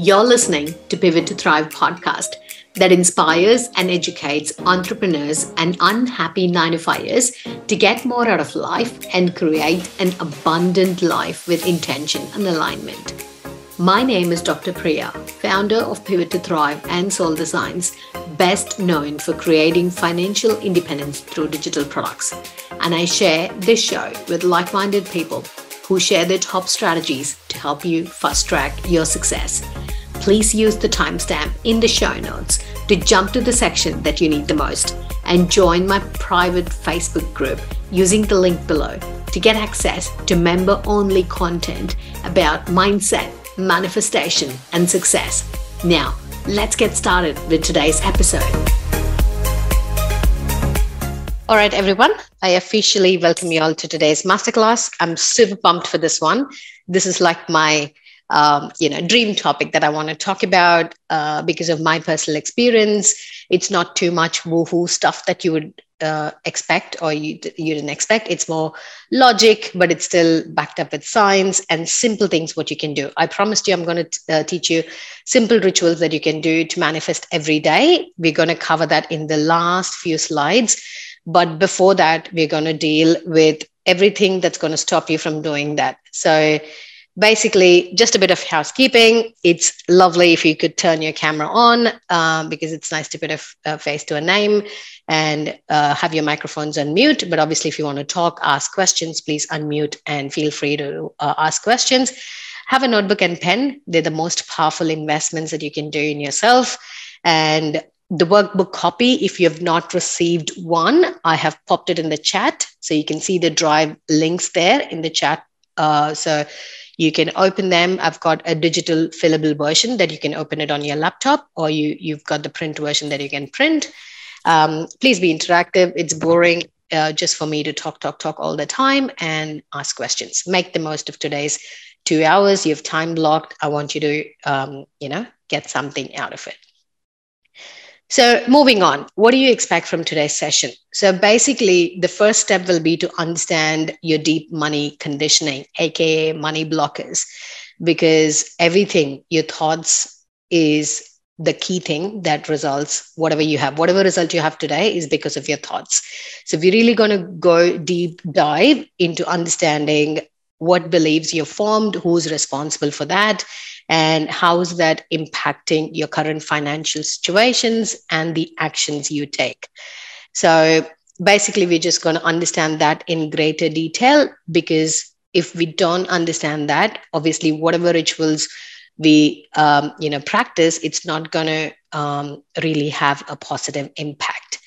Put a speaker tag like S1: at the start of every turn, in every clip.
S1: You're listening to Pivot to Thrive podcast that inspires and educates entrepreneurs and unhappy 9 to 5ers to get more out of life and create an abundant life with intention and alignment. My name is Dr. Priya, founder of Pivot to Thrive and Soul Designz, best known for creating financial independence through digital products. And I share this show with like minded people who share their top strategies to help you fast track your success. Please use the timestamp in the show notes to jump to the section that you need the most and join my private Facebook group using the link below to get access to member only content about mindset, manifestation, and success. Now, let's get started with today's episode. All right, everyone, I officially welcome you all to today's masterclass. I'm super pumped for this one. This is like my um, you know dream topic that I want to talk about uh, because of my personal experience. It's not too much woohoo stuff that you would uh, expect or you you didn't expect. It's more logic, but it's still backed up with science and simple things what you can do. I promised you I'm going to uh, teach you simple rituals that you can do to manifest every day. We're going to cover that in the last few slides but before that, we're going to deal with everything that's going to stop you from doing that. So basically, just a bit of housekeeping. It's lovely if you could turn your camera on um, because it's nice to put a, face to a name and uh, have your microphones on mute. But obviously, if you want to talk, ask questions, please unmute and feel free to uh, ask questions. Have a notebook and pen. They're the most powerful investments that you can do in yourself. And the workbook copy, if you have not received one, I have popped it in the chat. So you can see the drive links there in the chat. Uh, so you can open them. I've got a digital fillable version that you can open it on your laptop, or you, you've got the print version that you can print. Um, please be interactive. It's boring uh, just for me to talk, talk, talk all the time and ask questions. Make the most of today's two hours. You have time blocked. I want you to, um, you know, get something out of it. So, moving on, what do you expect from today's session? So, basically, the first step will be to understand your deep money conditioning, aka money blockers, because everything, your thoughts, is the key thing that results whatever you have whatever result you have today is because of your thoughts so if you're really going to go deep dive into understanding what beliefs you formed who's responsible for that and how is that impacting your current financial situations and the actions you take? So basically we're just going to understand that in greater detail because if we don't understand that obviously whatever rituals we um, you know practice it's not going to um, really have a positive impact.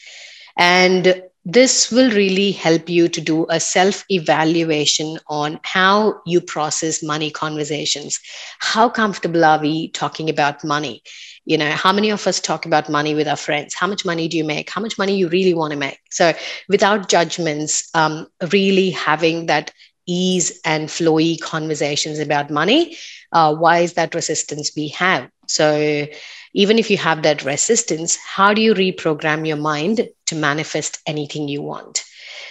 S1: And this will really help you to do a self evaluation on how you process money conversations. How comfortable are we talking about money? You know, how many of us talk about money with our friends? How much money do you make? How much money you really want to make? So, without judgments, um, really having that ease and flowy conversations about money. Uh, why is that resistance we have? So, even if you have that resistance, how do you reprogram your mind to manifest anything you want?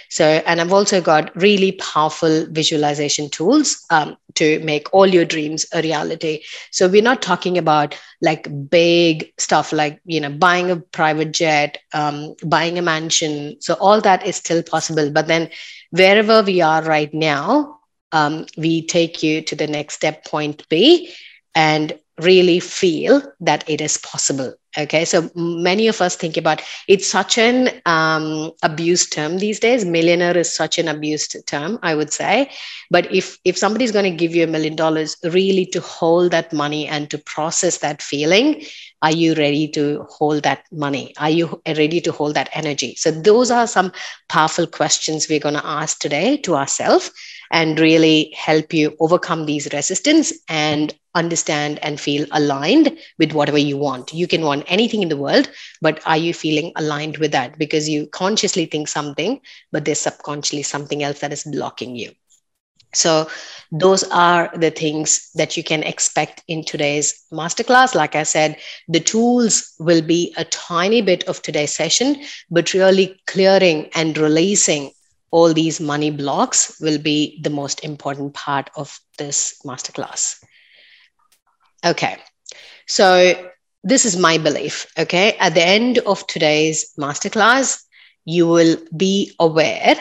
S1: So, and I've also got really powerful visualization tools um, to make all your dreams a reality. So, we're not talking about like big stuff like, you know, buying a private jet, um, buying a mansion. So, all that is still possible. But then, wherever we are right now, um, we take you to the next step, point B, and really feel that it is possible okay? So many of us think about it's such an um, abused term these days. Millionaire is such an abused term i would say. But if if somebody's going to give you a million dollars really to hold that money and to process that feeling are you ready to hold that money? Are you ready to hold that energy? So those are some powerful questions we're going to ask today to ourselves and really help you overcome these resistance and understand and feel aligned with whatever you want. You can want anything in the world, but are you feeling aligned with that? Because you consciously think something, but there's subconsciously something else that is blocking you. So, those are the things that you can expect in today's masterclass. Like I said, the tools will be a tiny bit of today's session, but really clearing and releasing all these money blocks will be the most important part of this masterclass. Okay, So this is my belief. Okay. At the end of today's masterclass, you will be aware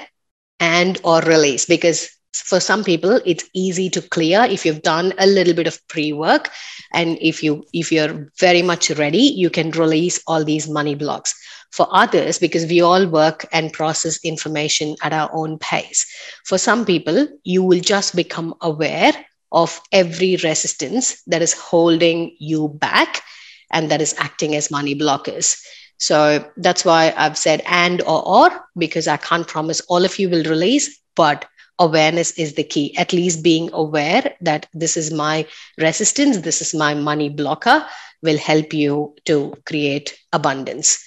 S1: and or release because for some people it's easy to clear if you've done a little bit of pre-work and if you if you're very much ready you can release all these money blocks for others because we all work and process information at our own pace. For some people you will just become aware of every resistance that is holding you back and that is acting as money blockers. So that's why i've said and or or because i can't promise all of you will release but awareness is the key. At least being aware that this is my resistance this is my money blocker will help you to create abundance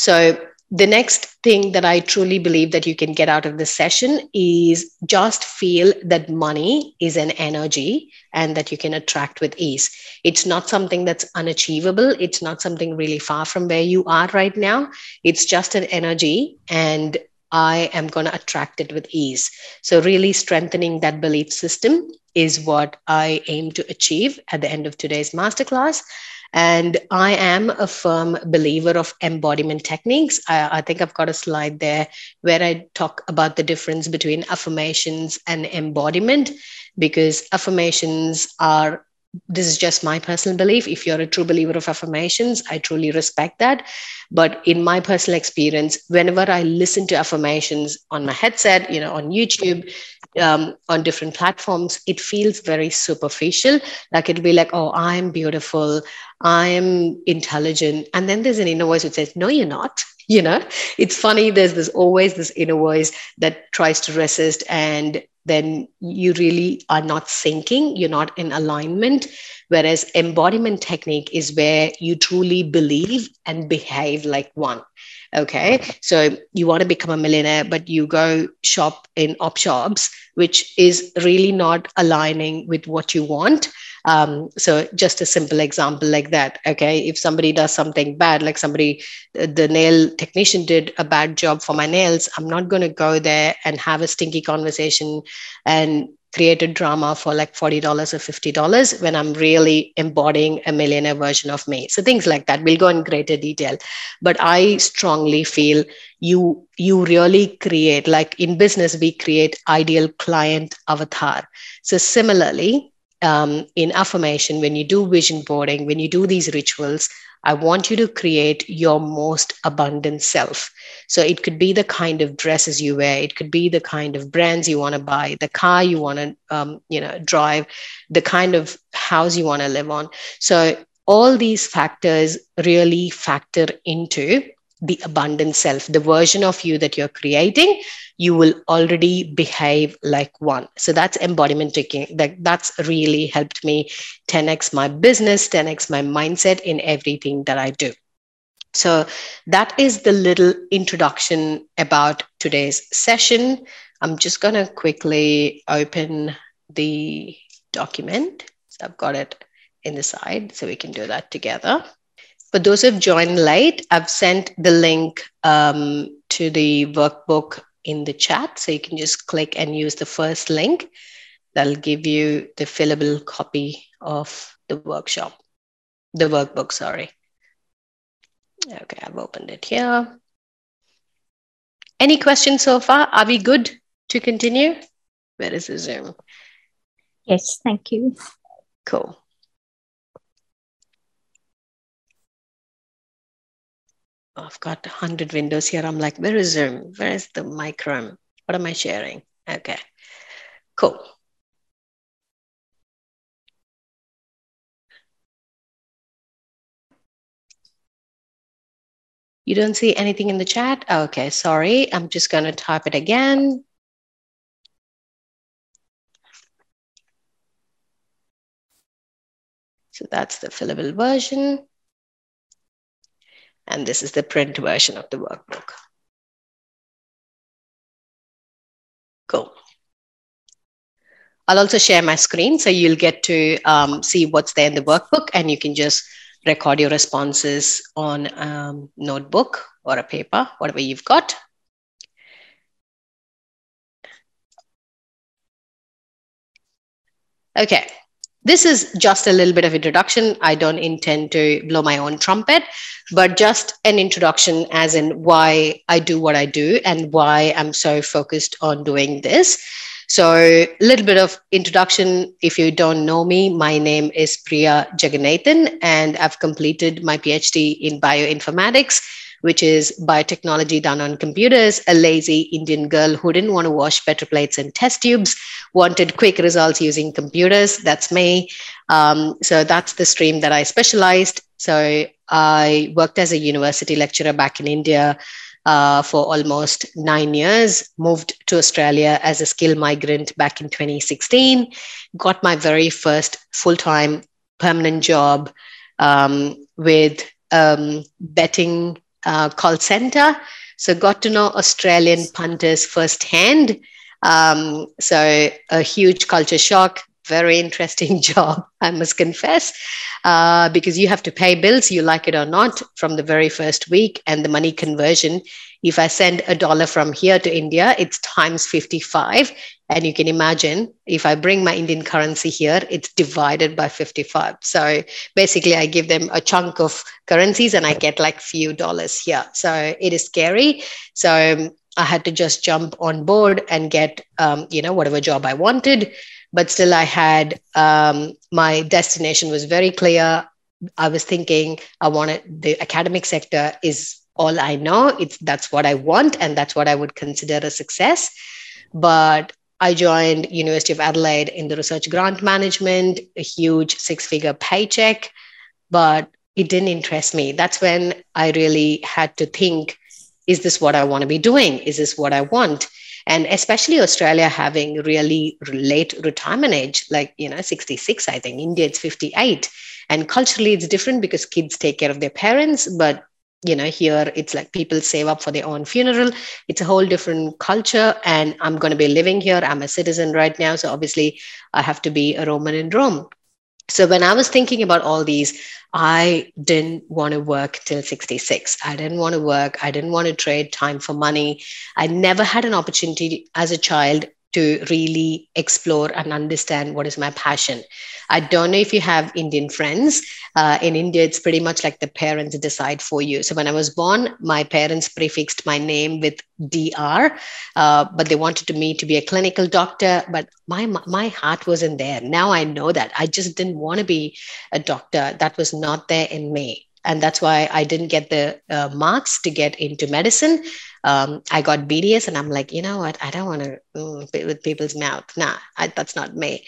S1: so the next thing that I truly believe that you can get out of this session is just feel that money is an energy and that you can attract with ease. It's not something that's unachievable. It's not something really far from where you are right now. It's just an energy and I am going to attract it with ease. So, really strengthening that belief system is what I aim to achieve at the end of today's masterclass. And I am a firm believer of embodiment techniques. I, I, think I've got a slide there where I talk about the difference between affirmations and embodiment, because affirmations are this is just my personal belief. If you're a true believer of affirmations, I truly respect that. But in my personal experience, whenever I listen to affirmations on my headset, you know, on YouTube, um, on different platforms, it feels very superficial. Like it'll be like, oh, I'm beautiful, I'm intelligent. And then there's an inner voice which says, no, you're not. You know, it's funny. There's this always this inner voice that tries to resist, and then you really are not syncing, you're not in alignment. Whereas embodiment technique is where you truly believe and behave like one. Okay. So you want to become a millionaire, but you go shop in op shops, which is really not aligning with what you want. Um, so just a simple example like that. Okay. If somebody does something bad, like somebody, the nail technician did a bad job for my nails, I'm not going to go there and have a stinky conversation and created drama for like $40 or $50 when I'm really embodying a millionaire version of me. So things like that. We'll go in greater detail. But I strongly feel you you really create, like in business, we create ideal client avatar. So similarly, um, in affirmation, when you do vision boarding, when you do these rituals, I want you to create your most abundant self. So it could be the kind of dresses you wear, it could be the kind of brands you want to buy, the car you want to, um, you know, drive, the kind of house you want to live on. So all these factors really factor into the abundant self, the version of you that you're creating, you will already behave like one. So that's embodiment taking. That that's really helped me 10x my business, 10x my mindset in everything that I do. So that is the little introduction about today's session. I'm just going to quickly open the document. So I've got it in the side, so we can do that together. For those who've joined late, I've sent the link um, to the workbook in the chat. So you can just click and use the first link. That'll give you the fillable copy of the workshop, the workbook, sorry. Okay, I've opened it here. Any questions so far? Are we good to continue? Where is the Zoom?
S2: Yes, thank you.
S1: Cool. I've got 100 windows here. I'm like, where is Zoom? Where is the mic? What am I sharing? Okay, cool. You don't see anything in the chat? Okay, sorry. I'm just going to type it again. So that's the fillable version. And this is the print version of the workbook. Cool. I'll also share my screen so you'll get to um, see what's there in the workbook and you can just record your responses on um, notebook or a paper, whatever you've got. Okay, this is just a little bit of introduction. I don't intend to blow my own trumpet, but just an introduction as in why I do what I do and why I'm so focused on doing this. So, a little bit of introduction. If you don't know me, my name is Priya Jaganathan, and I've completed my PhD in bioinformatics which is biotechnology done on computers. A lazy Indian girl who didn't want to wash petroplates plates and test tubes wanted quick results using computers. That's me. Um, so that's the stream that I specialized. So I worked as a university lecturer back in India. Uh, for almost nine years, moved to Australia as a skilled migrant back in 2016, got my very first full time permanent job um, with um, betting uh, call center. So got to know Australian punters firsthand. Um, so a huge culture shock, very interesting job, I must confess, uh, because you have to pay bills, you like it or not, from the very first week, and the money conversion. If I send a dollar from here to India, it's times 55. And you can imagine if I bring my Indian currency here, it's divided by 55. So basically, I give them a chunk of currencies and I get like few dollars here. So it is scary. So um, I had to just jump on board and get, um, you know, whatever job I wanted. But still, I had um, my destination was very clear. I was thinking I wanted the academic sector is all I know. It's that's what I want, and that's what I would consider a success. But I joined University of Adelaide in the research grant management, a huge six-figure paycheck, but it didn't interest me. That's when I really had to think, is this what I want to be doing? Is this what I want? And especially Australia having really late retirement age, like, you know, 66, I think. India, it's 58. And culturally, it's different because kids take care of their parents, but you know here it's like people save up for their own funeral. It's a whole different culture and i'm going to be living here. I'm a citizen right now. So obviously i have to be a roman in rome. So when i was thinking about all these i didn't want to work till 66 i didn't want to work. I didn't want to trade time for money. I never had an opportunity as a child to really explore and understand what is my passion. I don't know if you have Indian friends. Uh, in India, it's pretty much like the parents decide for you. So when I was born, my parents prefixed my name with DR, uh, but they wanted me to be a clinical doctor. But my my heart wasn't there. Now I know that I just didn't want to be a doctor. That was not there in me and that's why I didn't get the uh, marks to get into medicine um, I got BDS and I'm like, you know what? I don't want to mm, with people's mouth. Nah, I, that's not me.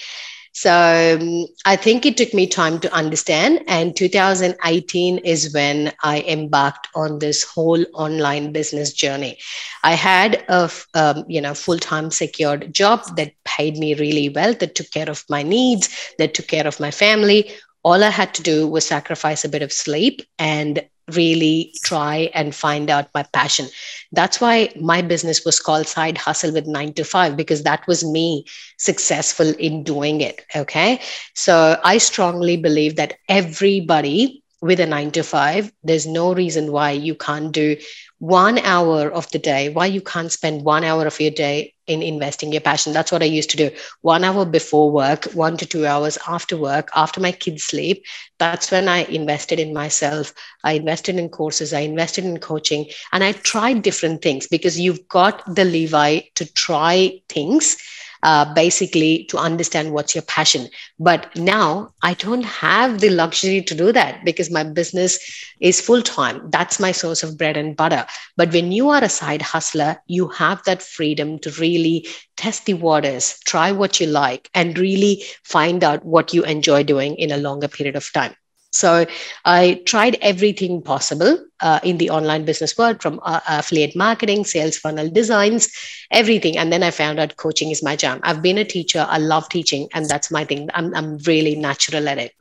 S1: So um, I think it took me time to understand. And 2018 is when I embarked on this whole online business journey. I had a um, you know full time secured job that paid me really well, that took care of my needs, that took care of my family. All I had to do was sacrifice a bit of sleep and really try and find out my passion. That's why my business was called Side Hustle with Nine to Five, because that was me successful in doing it. Okay. So I strongly believe that everybody with a nine to five, there's no reason why you can't do one hour of the day, why you can't spend one hour of your day in investing your passion. That's what I used to do. One hour before work, one to two hours after work, after my kids sleep. That's when I invested in myself. I invested in courses, I invested in coaching, and I tried different things because you've got the leeway to try things uh, basically to understand what's your passion. But now I don't have the luxury to do that because my business is full time. That's my source of bread and butter. But when you are a side hustler, you have that freedom to really test the waters, try what you like, and really find out what you enjoy doing in a longer period of time. So I tried everything possible uh, in the online business world from uh, affiliate marketing, sales funnel designs, everything. And then I found out coaching is my jam. I've been a teacher. I love teaching, and that's my thing. I'm, I'm really natural at it.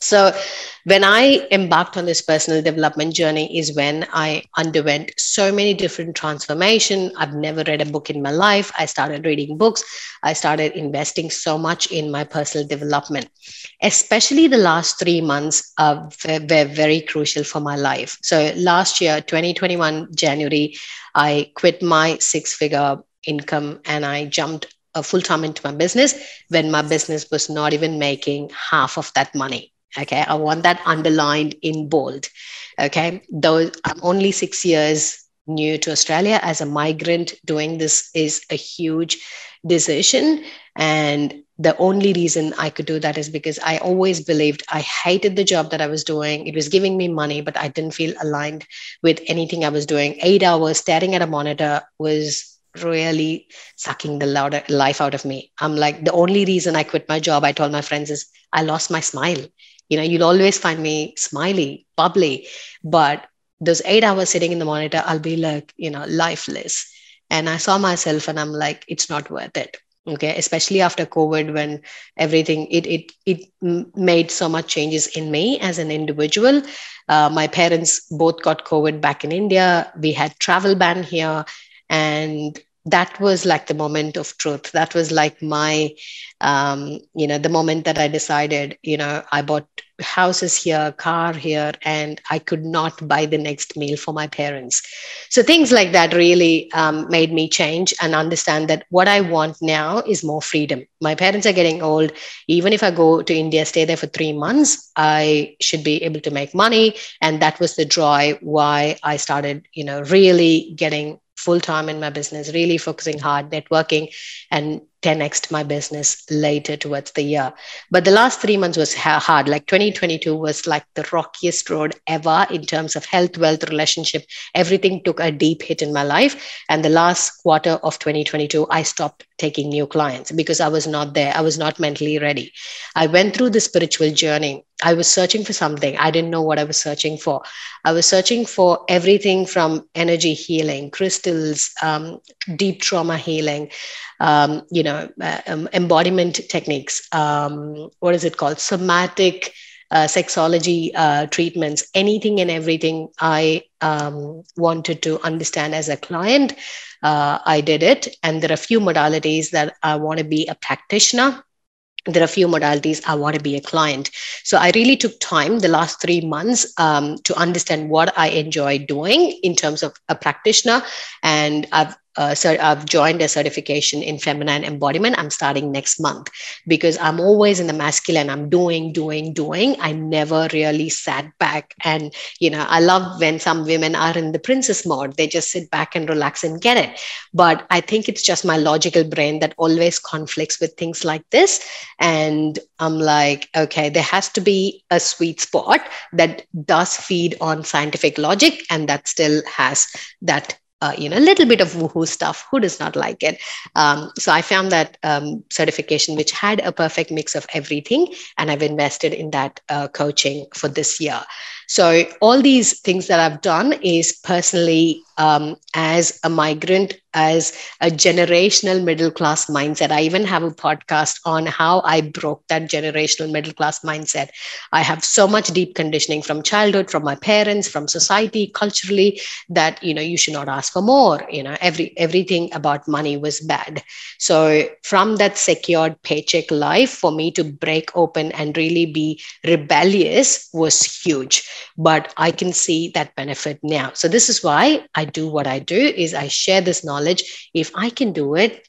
S1: So, when I embarked on this personal development journey, is when I underwent so many different transformation. I've never read a book in my life. I started reading books. I started investing so much in my personal development. Especially the last three months uh, were very crucial for my life. So, last year, 2021 January, I quit my six-figure income and I jumped full time into my business when my business was not even making half of that money. Okay, I want that underlined in bold. Okay, though I'm only six years new to Australia as a migrant, doing this is a huge decision. And the only reason I could do that is because I always believed I hated the job that I was doing. It was giving me money, but I didn't feel aligned with anything I was doing. Eight hours staring at a monitor was really sucking the life out of me. I'm like, the only reason I quit my job, I told my friends, is I lost my smile. You know, you'll always find me smiley, bubbly, but those eight hours sitting in the monitor, I'll be like, you know, lifeless. And I saw myself and I'm like, it's not worth it. Okay. Especially after covid when everything it it it made so much changes in me as an individual. Uh, my parents both got covid back in india. We had travel ban here. And that was like the moment of truth. That was like my um, you know the moment that i decided you know i bought houses here car here and i could not buy the next meal for my parents. So things like that really um, made me change and understand that what i want now is more freedom. My parents are getting old. Even if i go to india stay there for three months i should be able to make money. And that was the joy why i started you know really getting full time in my business, really focusing hard, networking, and 10x my business later towards the year. But the last three months was hard. Like 2022 was like the rockiest road ever in terms of health, wealth, relationship. Everything took a deep hit in my life. And the last quarter of 2022, I stopped taking new clients because I was not there. I was not mentally ready. I went through the spiritual journey. I was searching for something. I didn't know what I was searching for. I was searching for everything from energy healing, crystals, um, deep trauma healing, um, you know, uh, um, embodiment techniques. Um, what is it called? Somatic uh, sexology uh, treatments, anything and everything I um, wanted to understand as a client. Uh, I did it. And there are a few modalities that I want to be a practitioner there are a few modalities i want to be a client. So i really took time the last three months um, to understand what i enjoy doing in terms of a practitioner and i've uh, so I've joined a certification in feminine embodiment. I'm starting next month because I'm always in the masculine. I'm doing, doing, doing. I never really sat back. And, you know, I love when some women are in the princess mode. They just sit back and relax and get it. But I think it's just my logical brain that always conflicts with things like this. And I'm like, okay, there has to be a sweet spot that does feed on scientific logic and that still has that uh, you know, a little bit of woohoo stuff. Who does not like it? Um, so I found that um, certification, which had a perfect mix of everything, and I've invested in that uh, coaching for this year. So all these things that I've done is personally um, as a migrant, as a generational middle class mindset. I even have a podcast on how I broke that generational middle class mindset. I have so much deep conditioning from childhood, from my parents, from society, culturally, that you know you should not ask for more. You know, every everything about money was bad. So from that secured paycheck life, for me to break open and really be rebellious was huge. But I can see that benefit now. So this is why I do what I do is I share this knowledge. If I can do it,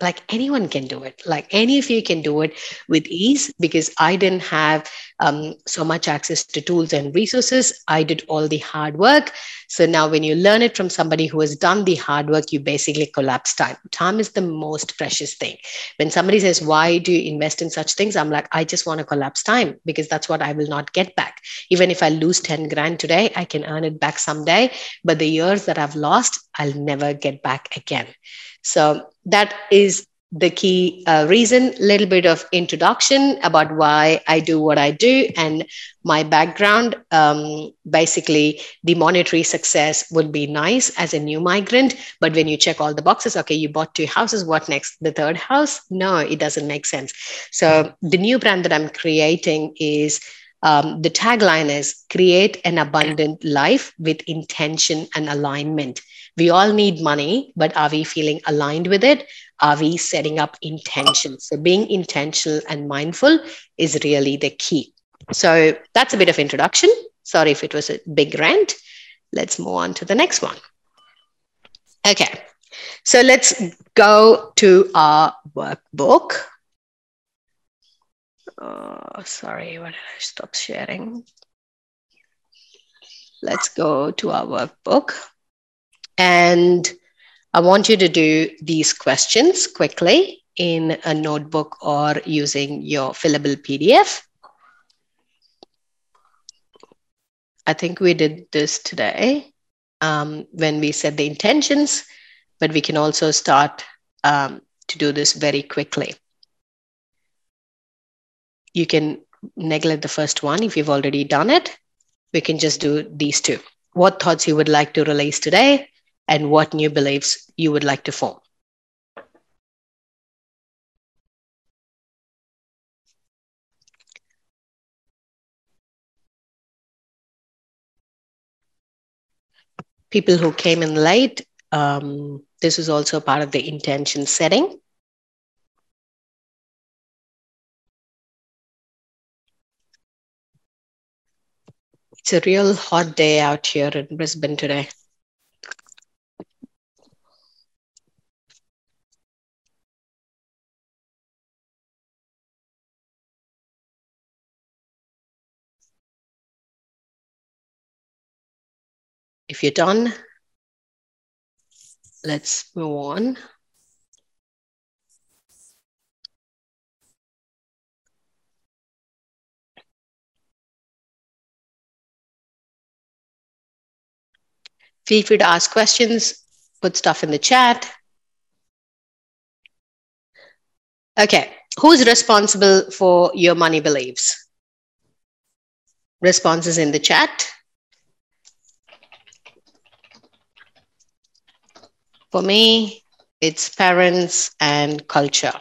S1: like anyone can do it. Like any of you can do it with ease because i didn't have um, so much access to tools and resources. I did all the hard work. So now when you learn it from somebody who has done the hard work you basically collapse time. Time is the most precious thing. When somebody says why do you invest in such things? I'm like i just want to collapse time because that's what i will not get back. Even if i lose 10 grand today i can earn it back someday but the years that i've lost i'll never get back again. So that is the key uh, reason a little bit of introduction about why i do what i do and my background. Um, basically the monetary success would be nice as a new migrant but when you check all the boxes okay you bought two houses what next? The third house? No it doesn't make sense. So the new brand that i'm creating is um, the tagline is create an abundant life with intention and alignment we all need money, but are we feeling aligned with it? Are we setting up intention? So, being intentional and mindful is really the key. So, that's a bit of introduction. Sorry if it was a big rant. Let's move on to the next one. Okay. So let's go to our workbook. Oh, sorry, why did I stop sharing? Let's go to our workbook. And I want you to do these questions quickly in a notebook or using your fillable PDF. I think we did this today um, when we set the intentions, but we can also start um, to do this very quickly. You can neglect the first one if you've already done it. We can just do these two. What thoughts you would like to release today and what new beliefs you would like to form. people who came in late, um, this is also part of the intention setting. It's a real hot day out here in Brisbane today. If you're done, let's move on. Feel free to ask questions, put stuff in the chat. Okay, who's responsible for your money beliefs? Responses in the chat. For me, it's parents and culture.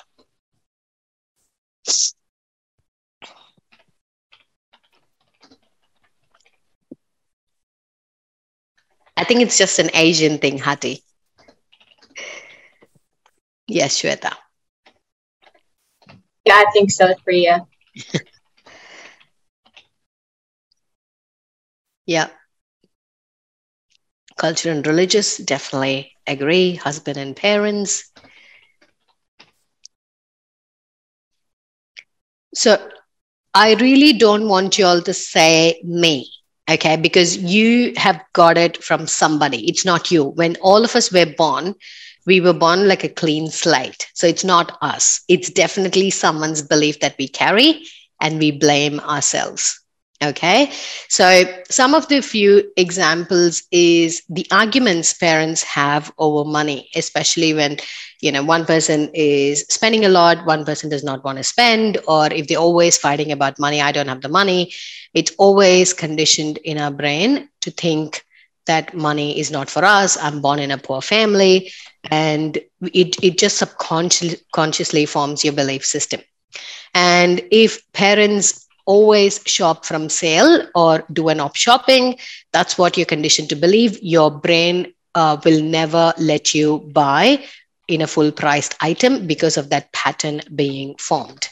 S1: I think it's just an Asian thing, Hati. Yes, Shweta.
S3: Yeah, I think so, Priya.
S1: yeah. Culture and religious, definitely agree, husband and parents. So I really don't want you all to say me, okay? Because you have got it from somebody. It's not you. When all of us were born, we were born like a clean slate. So it's not us. It's definitely someone's belief that we carry and we blame ourselves. Okay, so some of the few examples is the arguments parents have over money, especially when you know one person is spending a lot, one person does not want to spend, or if they're always fighting about money, I don't have the money. It's always conditioned in our brain to think that money is not for us. I'm born in a poor family, and it it just subconsciously consciously forms your belief system. And if parents always shop from sale or do an op shopping. That's what you're conditioned to believe. Your brain uh, will never let you buy in a full priced item because of that pattern being formed.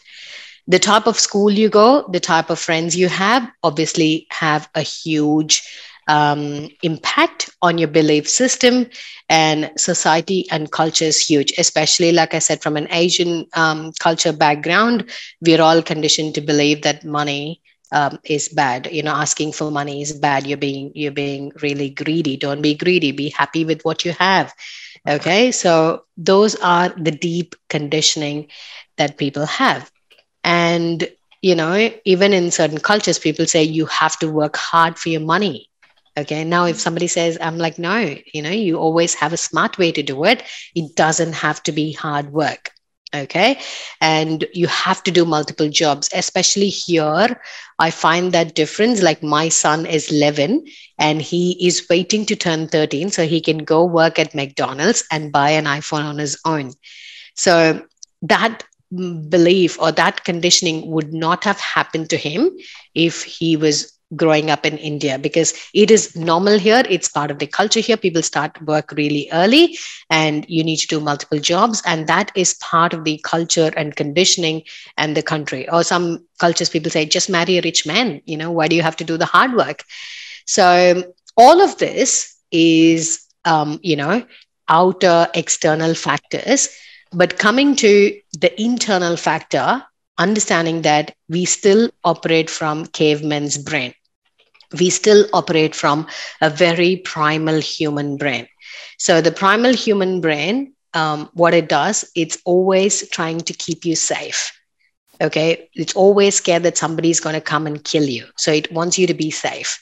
S1: The type of school you go, the type of friends you have, obviously have a huge um, impact on your belief system and society and culture is huge especially like i said from an asian um, culture background we're all conditioned to believe that money um, is bad. You know asking for money is bad. You're being you're being really greedy. Don't be greedy. Be happy with what you have. Okay? So those are the deep conditioning that people have. And you know even in certain cultures people say you have to work hard for your money Okay. Now, if somebody says, I'm like, no, you know, you always have a smart way to do it. It doesn't have to be hard work. Okay. And you have to do multiple jobs, especially here. I find that difference. Like my son is 11 and he is waiting to turn 13 so he can go work at McDonald's and buy an iPhone on his own. So that belief or that conditioning would not have happened to him if he was growing up in India because it is normal here. It's part of the culture here. People start work really early and you need to do multiple jobs. And that is part of the culture and conditioning and the country. Or some cultures, people say, just marry a rich man. You know, why do you have to do the hard work? So all of this is, um, you know, outer external factors. But coming to the internal factor, understanding that we still operate from caveman's brain. We still operate from a very primal human brain. So the primal human brain, um, what it does, it's always trying to keep you safe. Okay. It's always scared that somebody's going to come and kill you. So it wants you to be safe.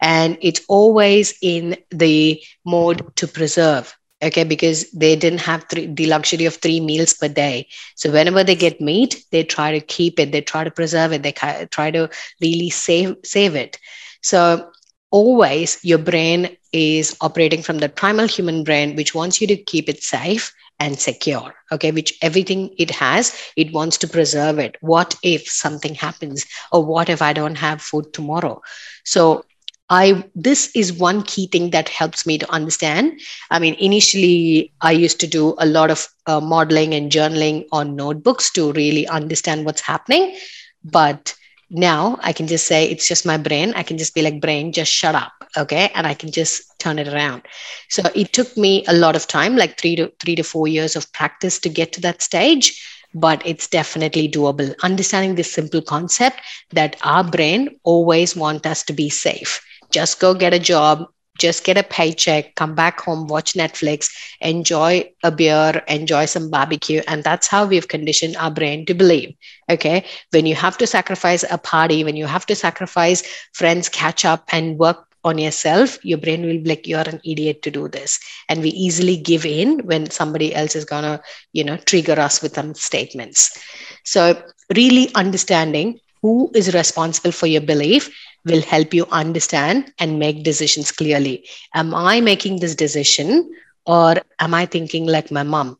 S1: And it's always in the mode to preserve okay because they didn't have three, the luxury of three meals per day so whenever they get meat they try to keep it they try to preserve it they try to really save save it so always your brain is operating from the primal human brain which wants you to keep it safe and secure okay? Which everything it has it wants to preserve it. What if something happens? Or what if i don't have food tomorrow? So I this is one key thing that helps me to understand. I mean, initially I used to do a lot of uh, modeling and journaling on notebooks to really understand what's happening, but now I can just say it's just my brain. I can just be like brain, just shut up, okay, and I can just turn it around. So it took me a lot of time, like three to three to four years of practice to get to that stage but it's definitely doable understanding this simple concept that our brain always want us to be safe just go get a job just get a paycheck, come back home, watch Netflix, enjoy a beer, enjoy some barbecue. And that's how we've conditioned our brain to believe. Okay. When you have to sacrifice a party, when you have to sacrifice friends, catch up and work on yourself, your brain will be like, you're an idiot to do this. And we easily give in when somebody else is going to, you know, trigger us with some statements. So, really understanding who is responsible for your belief will help you understand and make decisions clearly. Am I making this decision or am I thinking like my mom?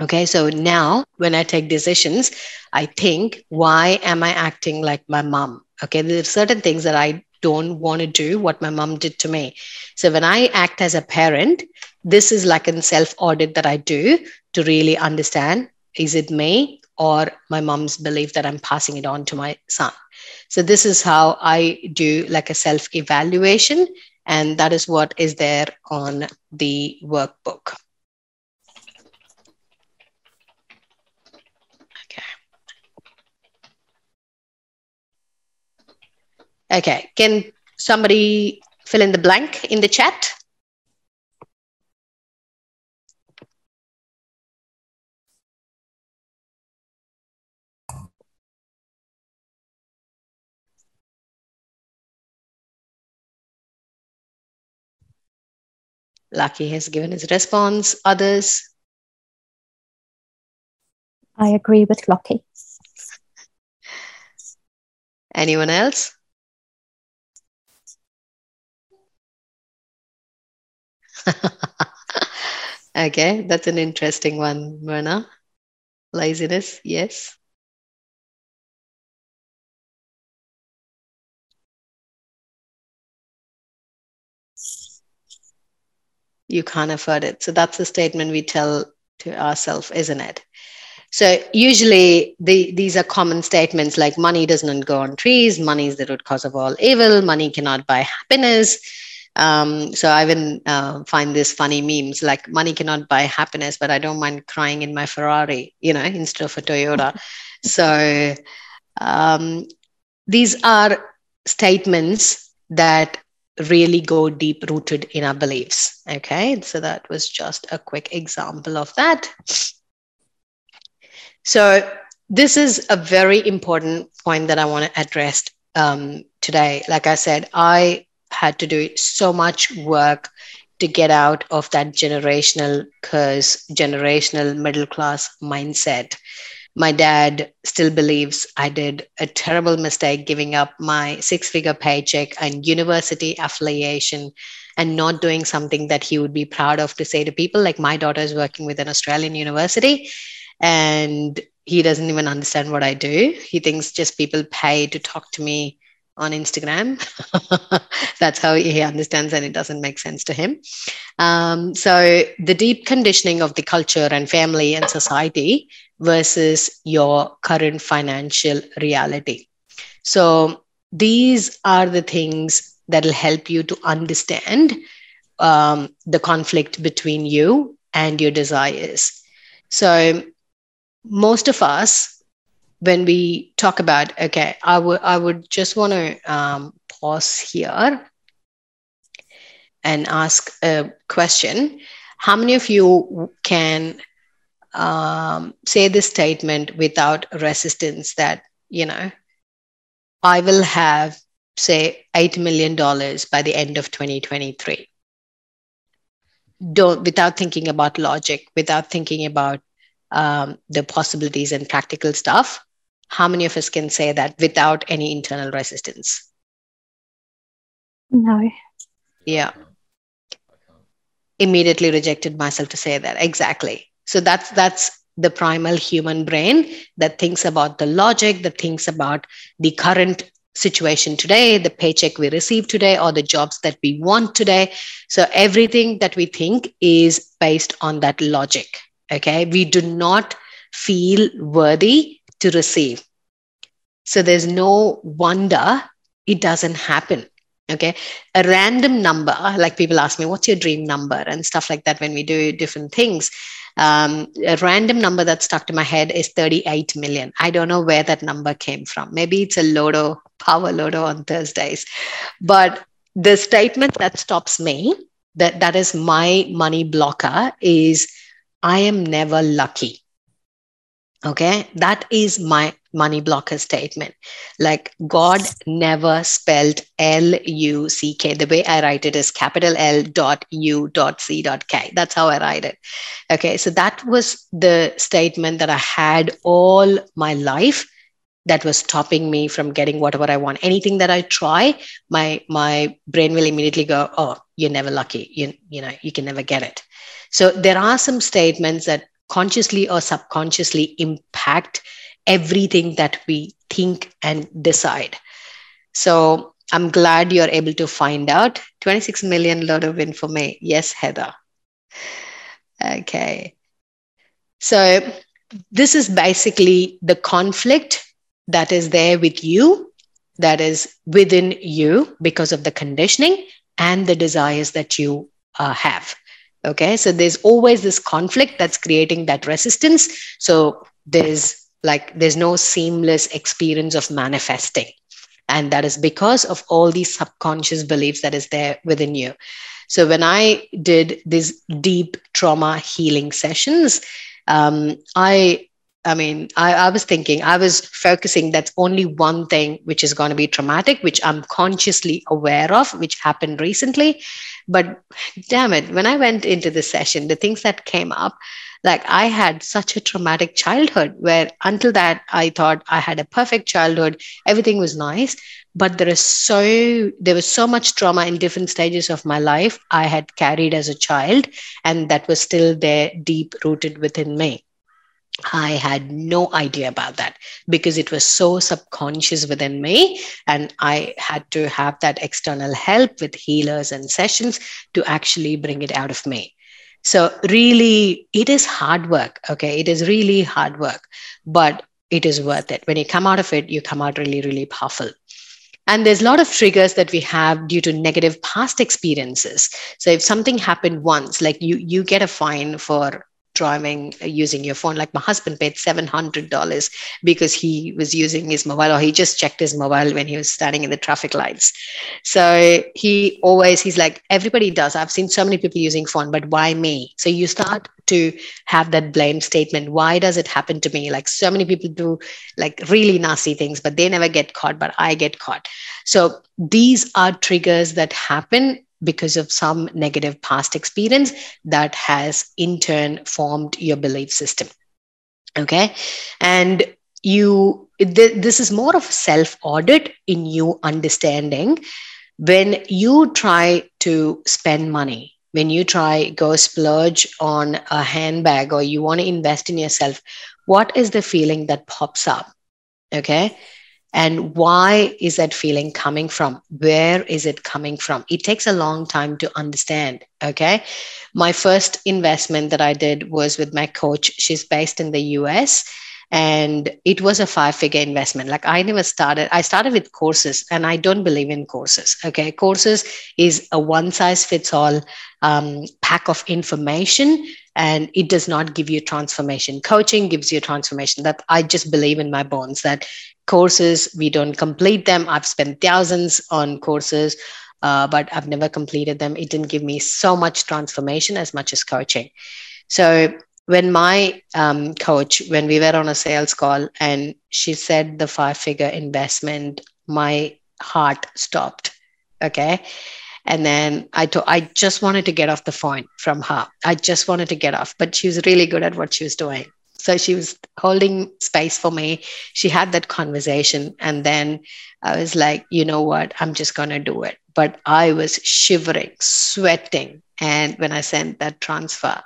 S1: Okay, so now when I take decisions, I think, why am I acting like my mom? Okay, there are certain things that I don't want to do what my mom did to me. So when I act as a parent, this is like a self audit that I do to really understand is it me or my mom's belief that I'm passing it on to my son. So this is how I do like a self evaluation. And that is what is there on the workbook. Okay. Okay. Can somebody fill in the blank in the chat? Lucky has given his response. Others?
S2: I agree with Lucky.
S1: Anyone else? okay, that's an interesting one, Myrna. Laziness, yes. You can't afford it. So that's the statement we tell to ourselves, isn't it? So usually the, these are common statements like money doesn't go on trees, money is the root cause of all evil, money cannot buy happiness. Um, so I even uh, find this funny memes like money cannot buy happiness, but I don't mind crying in my Ferrari, you know, instead of a Toyota. so um, these are statements that really go deep rooted in our beliefs. Okay, so that was just a quick example of that. So, this is a very important point that I want to address um, today. Like I said, I had to do so much work to get out of that generational curse, generational middle class mindset my dad still believes I did a terrible mistake giving up my six figure paycheck and university affiliation and not doing something that he would be proud of to say to people. Like, my daughter is working with an Australian university and he doesn't even understand what I do. He thinks just people pay to talk to me on Instagram. That's how he understands, and it doesn't make sense to him. Um, so, the deep conditioning of the culture and family and society versus your current financial reality. So, these are the things that will help you to understand um, the conflict between you and your desires. So, most of us, when we talk about, okay, I would I would just want to um, pause here and ask a question. How many of you can um, say this statement without resistance that, you know, I will have, say, $8 million by the end of 2023? Don't, without thinking about logic, without thinking about um, the possibilities and practical stuff, how many of us can say that without any internal resistance?
S2: No.
S1: Yeah. Immediately rejected myself to say that. Exactly. So that's that's the primal human brain that thinks about the logic, that thinks about the current situation today, the paycheck we receive today, or the jobs that we want today. So everything that we think is based on that logic. Okay. We do not feel worthy to receive. So there's no wonder it doesn't happen. Okay. A random number, like people ask me, what's your dream number? And stuff like that when we do different things. Um, a random number that stuck to my head is 38 million. I don't know where that number came from. Maybe it's a Lotto, power Lotto on Thursdays. But the statement that stops me, that, that is my money blocker, is I am never lucky. Okay. That is my money blocker statement. Like God never spelled L U C K. The way I write it is capital L dot U dot C dot K. That's how I write it. Okay. So that was the statement that I had all my life that was stopping me from getting whatever I want. Anything that I try, my my brain will immediately go, "Oh, you're never lucky. You you know you can never get it." So there are some statements that consciously or subconsciously impact everything that we think and decide. So I'm glad you're able to find out 26 million lot of info. Yes, Heather. Okay. So this is basically the conflict that is there with you, that is within you because of the conditioning and the desires that you uh, have. Okay. So there's always this conflict that's creating that resistance. So there's like there's no seamless experience of manifesting and that is because of all these subconscious beliefs that is there within you so when i did these deep trauma healing sessions um, i i mean I, I was thinking i was focusing that's only one thing which is going to be traumatic which i'm consciously aware of which happened recently but damn it when i went into the session the things that came up like I had such a traumatic childhood where until that I thought I had a perfect childhood, everything was nice. But there is so there was so much trauma in different stages of my life I had carried as a child, and that was still there deep rooted within me. I had no idea about that because it was so subconscious within me. And I had to have that external help with healers and sessions to actually bring it out of me. So, really, it is hard work. Okay. It is really hard work, but it is worth it. When you come out of it, you come out really, really powerful. And there's a lot of triggers that we have due to negative past experiences. So if something happened once, like you you get a fine for driving uh, using your phone. Like my husband paid $700 because he was using his mobile or he just checked his mobile when he was standing in the traffic lights. So he always he's like everybody does. I've seen so many people using phone but why me? So you start to have that blame statement. Why does it happen to me? Like so many people do like really nasty things but they never get caught but i get caught. So these are triggers that happen because of some negative past experience that has in turn formed your belief system. Okay? And you th- this is more of self audit in you understanding when you try to spend money when you try go splurge on a handbag or you want to invest in yourself what is the feeling that pops up? Okay and why is that feeling coming from? Where is it coming from? It takes a long time to understand okay? My first investment that i did was with my coach. She's based in the us and it was a five figure investment. Like i never started i started with courses and i don't believe in courses okay? Courses is a one size fits all um, pack of information and it does not give you transformation. Coaching gives you transformation. That i just believe in my bones that courses we don't complete them i've spent thousands on courses uh, but i've never completed them it didn't give me so much transformation as much as coaching so when my um, coach, when we were on a sales call and she said the five figure investment, my heart stopped. Okay. And then I to- I just wanted to get off the phone from her. I just wanted to get off, but she was really good at what she was doing. So she was holding space for me. She had that conversation. And then I was like, you know what? I'm just going to do it. But I was shivering, sweating. And when I sent that transfer,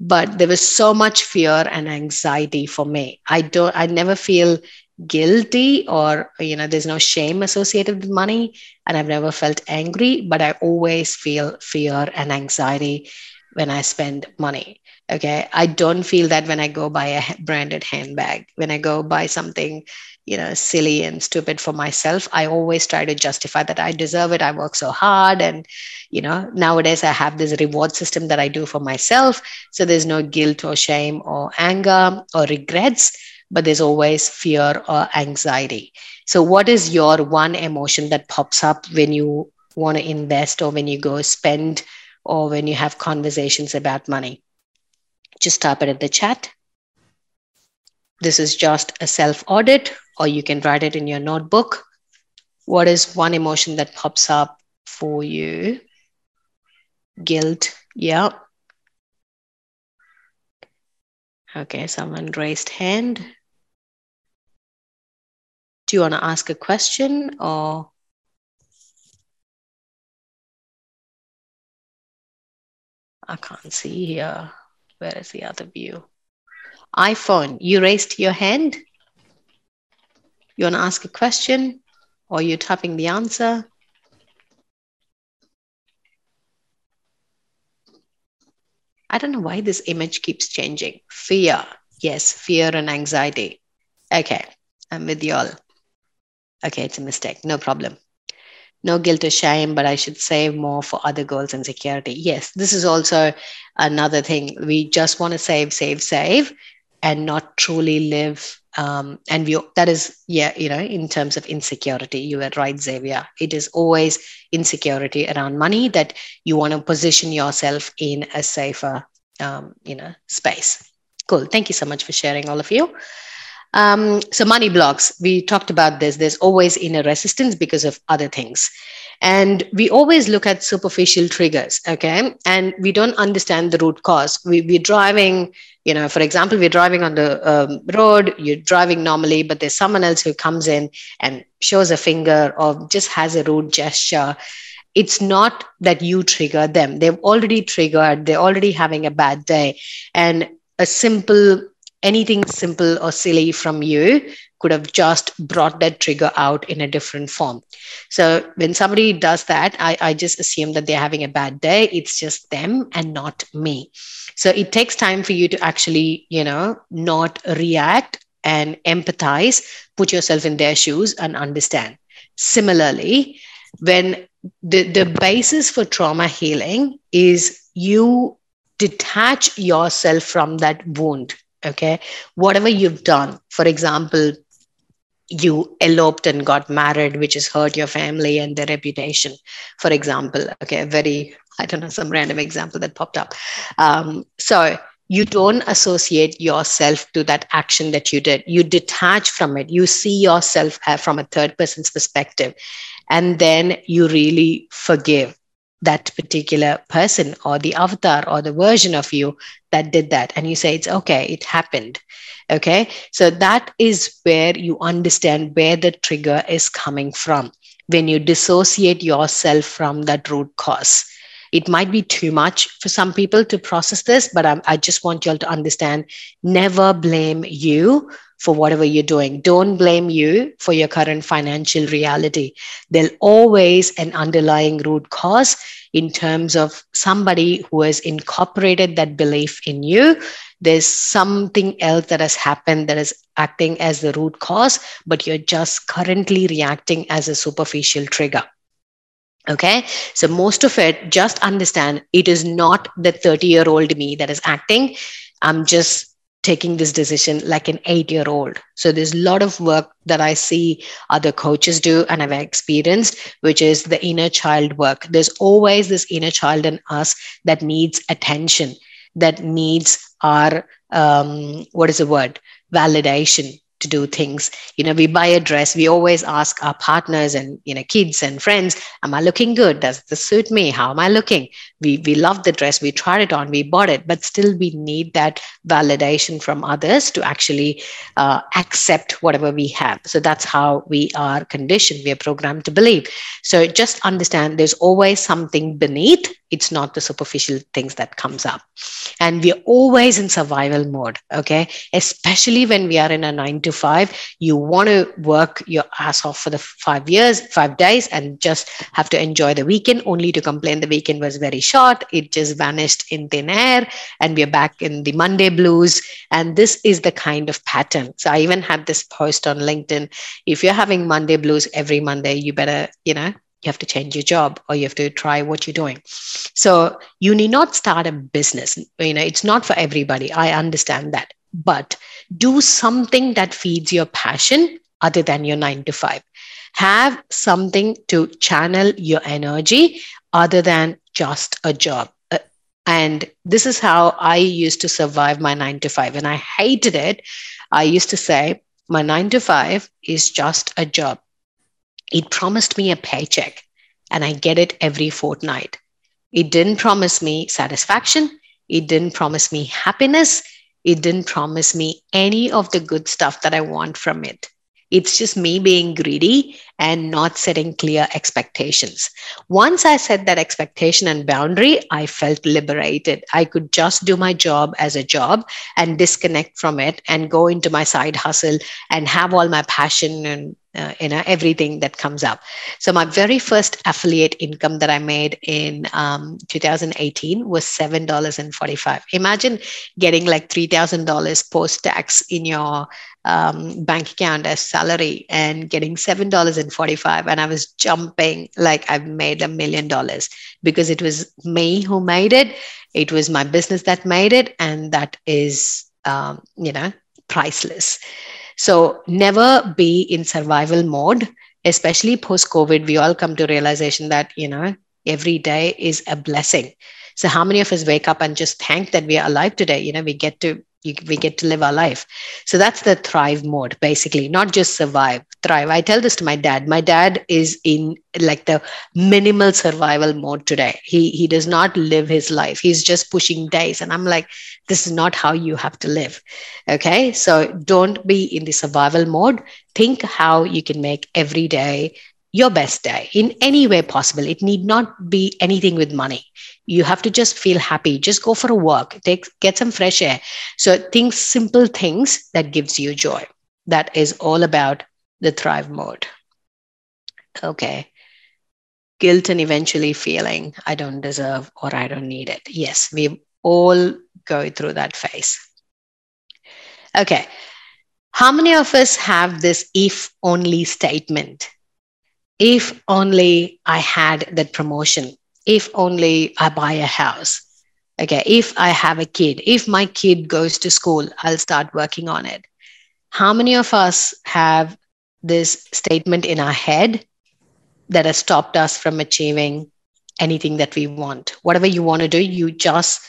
S1: but there was so much fear and anxiety for me i don't i never feel guilty or you know there's no shame associated with money and i've never felt angry but i always feel fear and anxiety when i spend money okay. I don't feel that when i go buy a branded handbag when i go buy something you know silly and stupid for myself i always try to justify that i deserve it. I work so hard and you know nowadays i have this reward system that i do for myself. So there's no guilt or shame or anger or regrets but there's always fear or anxiety. So what is your one emotion that pops up when you want to invest or when you go spend or when you have conversations about money just type it in the chat this is just a self audit or you can write it in your notebook. What is one emotion that pops up for you? Guilt. Yeah. Okay, someone raised hand. Do you want to ask a question or? I can't see here. Where is the other view? iPhone, you raised your hand. You want to ask a question or you're typing the answer? I don't know why this image keeps changing. Fear. Yes, fear and anxiety. Okay, I'm with y'all. Okay, it's a mistake. No problem. No guilt or shame, but I should save more for other goals and security. Yes, this is also another thing. We just want to save, save, save, and not truly live um, and we that is yeah you know in terms of insecurity. You were right xavier. It is always insecurity around money that you want to position yourself in a safer um, you know space. Cool. Thank you so much for sharing all of you um, so money blocks we talked about this. There's always inner resistance because of other things. And we always look at superficial triggers okay? And we don't understand the root cause. We, we're driving you know for example we're driving on the um, road you're driving normally but there's someone else who comes in and shows a finger or just has a rude gesture. It's not that you trigger them. They've already triggered they're already having a bad day. And a simple anything simple or silly from you could have just brought that trigger out in a different form. So when somebody does that, I, I just assume that they're having a bad day. It's just them and not me. So it takes time for you to actually, you know, not react and empathize, put yourself in their shoes and understand. Similarly, when the, the basis for trauma healing is you detach yourself from that wound okay? Whatever you've done for example you eloped and got married which has hurt your family and their reputation for example. Okay? Very i don't know some random example that popped up. Um, so you don't associate yourself to that action that you did. You detach from it. You see yourself uh, from a third person's perspective. And then you really forgive that particular person or the avatar or the version of you that did that. And you say it's okay it happened. Okay? So that is where you understand where the trigger is coming from. When you dissociate yourself from that root cause. It might be too much for some people to process this but I'm, i just want you all to understand never blame you for whatever you're doing. Don't blame you for your current financial reality. There'll always an underlying root cause in terms of somebody who has incorporated that belief in you there's something else that has happened that is acting as the root cause, but you're just currently reacting as a superficial trigger. Okay, so most of it, just understand it is not the 30 year old me that is acting. I'm just taking this decision like an eight year old. So there's a lot of work that I see other coaches do and I've experienced, which is the inner child work. There's always this inner child in us that needs attention, that needs our, um, what is the word? Validation to do things. You know we buy a dress we always ask our partners and you know kids and friends am i looking good? Does this suit me? How am i looking? We we love the dress we tried it on we bought it but still we need that validation from others to actually uh, accept whatever we have. So that's how we are conditioned we are programmed to believe. So just understand there's always something beneath it's not the superficial things that comes up. And we're always in survival mode okay? Especially when we are in a 9 to 5 you want to work your ass off for the 5 years 5 days and just have to enjoy the weekend. Only to complain the weekend was very short. It just vanished in thin air and we're back in the monday blues. And this is the kind of pattern. So i even had this post on linkedin. If you're having monday blues every monday you better you know you have to change your job or you have to try what you're doing. So you need not start a business. You know it's not for everybody. I understand that but do something that feeds your passion other than your 9 to 5 have something to channel your energy other than just a job uh, and this is how i used to survive my 9 to 5 and i hated it i used to say my 9 to 5 is just a job it promised me a paycheck and I get it every fortnight. It didn't promise me satisfaction. It didn't promise me happiness. It didn't promise me any of the good stuff that I want from it. It's just me being greedy and not setting clear expectations. Once I set that expectation and boundary, I felt liberated. I could just do my job as a job and disconnect from it and go into my side hustle and have all my passion and uh, you know everything that comes up so my very first affiliate income that i made in um, 2018 was $7.45 imagine getting like $3000 post tax in your um, bank account as salary and getting $7.45 and i was jumping like i've made a million dollars because it was me who made it it was my business that made it and that is um, you know priceless so never be in survival mode, especially post COVID. We all come to realization that, you know, every day is a blessing. So how many of us wake up and just thank that we are alive today? You know, we get to you, we get to live our life. So that's the thrive mode, basically, not just survive, thrive. I tell this to my dad. My dad is in like the minimal survival mode today. He he does not live his life. He's just pushing days. And I'm like, this is not how you have to live. Okay. So don't be in the survival mode. Think how you can make every day your best day in any way possible. It need not be anything with money. You have to just feel happy. Just go for a walk, take get some fresh air. So think simple things that gives you joy. That is all about the thrive mode. Okay. Guilt and eventually feeling I don't deserve or I don't need it. Yes, we all go through that phase. Okay. How many of us have this if only statement? if only I had that promotion, if only I buy a house. Okay, if I have a kid, if my kid goes to school, I'll start working on it. How many of us have this statement in our head that has stopped us from achieving anything that we want? Whatever you want to do, you just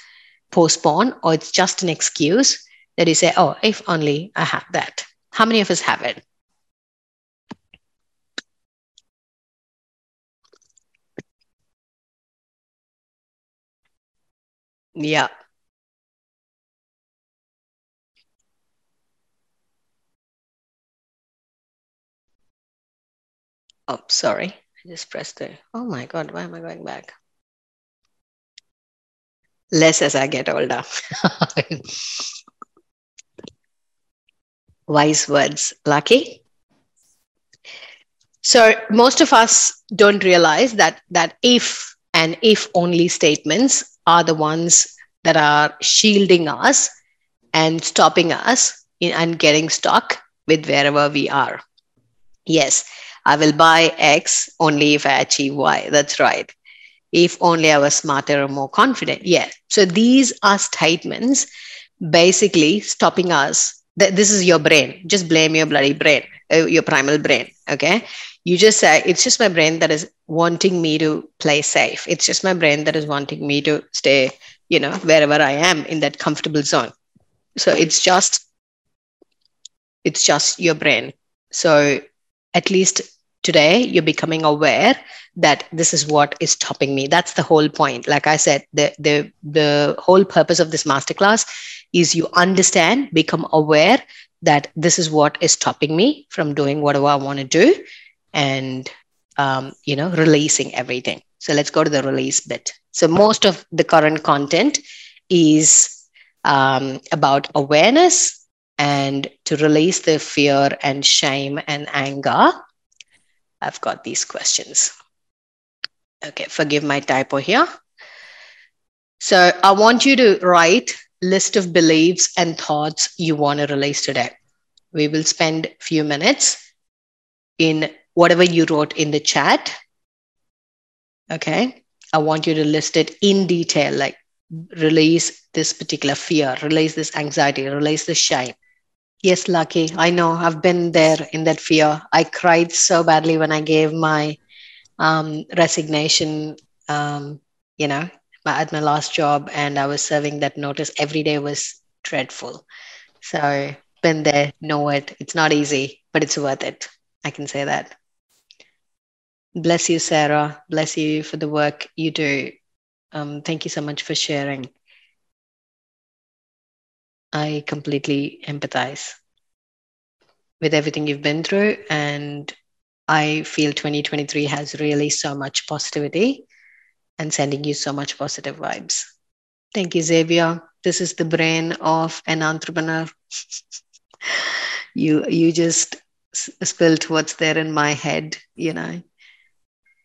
S1: postpone, or it's just an excuse that you say, oh, if only I have that. How many of us have it? Yeah. Oh, sorry. I just pressed the. Oh my God, why am I going back? Less as I get older. Wise words. Lucky? So most of us don't realize that that if and if only statements are the ones that are shielding us and stopping us in and getting stuck with wherever we are. Yes, I will buy X only if I achieve Y. That's right. If only I was smarter or more confident. Yeah. So these are statements basically stopping us. This is your brain. Just blame your bloody brain, uh, your primal brain. Okay. You just say, it's just my brain that is wanting me to play safe. It's just my brain that is wanting me to stay, you know, wherever I am in that comfortable zone. So it's just, it's just your brain. So at least today you're becoming aware that this is what is stopping me that's the whole point like i said the the the whole purpose of this masterclass is you understand become aware that this is what is stopping me from doing whatever i want to do and um, you know releasing everything so let's go to the release bit so most of the current content is um, about awareness and to release the fear and shame and anger I've got these questions. Okay, forgive my typo here. So I want you to write list of beliefs and thoughts you want to release today. We will spend a few minutes in whatever you wrote in the chat. Okay. I want you to list it in detail, like release this particular fear, release this anxiety, release the shame, Yes, Lucky. I know. I've been there in that fear. I cried so badly when I gave my um, resignation, um, you know, my, at my last job, and I was serving that notice. Every day was dreadful. So, been there, know it. It's not easy, but it's worth it. I can say that. Bless you, Sarah. Bless you for the work you do. Um, thank you so much for sharing. I completely empathize with everything you've been through. And I feel 2023 has really so much positivity and sending you so much positive vibes. Thank you, Xavier. This is the brain of an entrepreneur. you you just spilled what's there in my head, you know,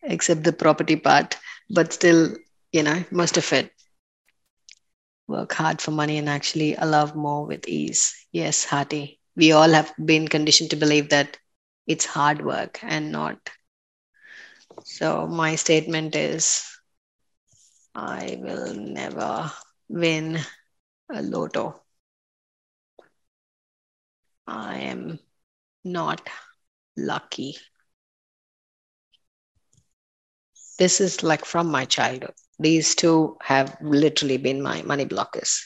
S1: except the property part, but still, you know, most of it work hard for money and actually love more with ease. Yes, Hati. We all have been conditioned to believe that it's hard work and not. So, my statement is I will never win a lotto. I am not lucky. This is like from my childhood. These two have literally been my money blockers.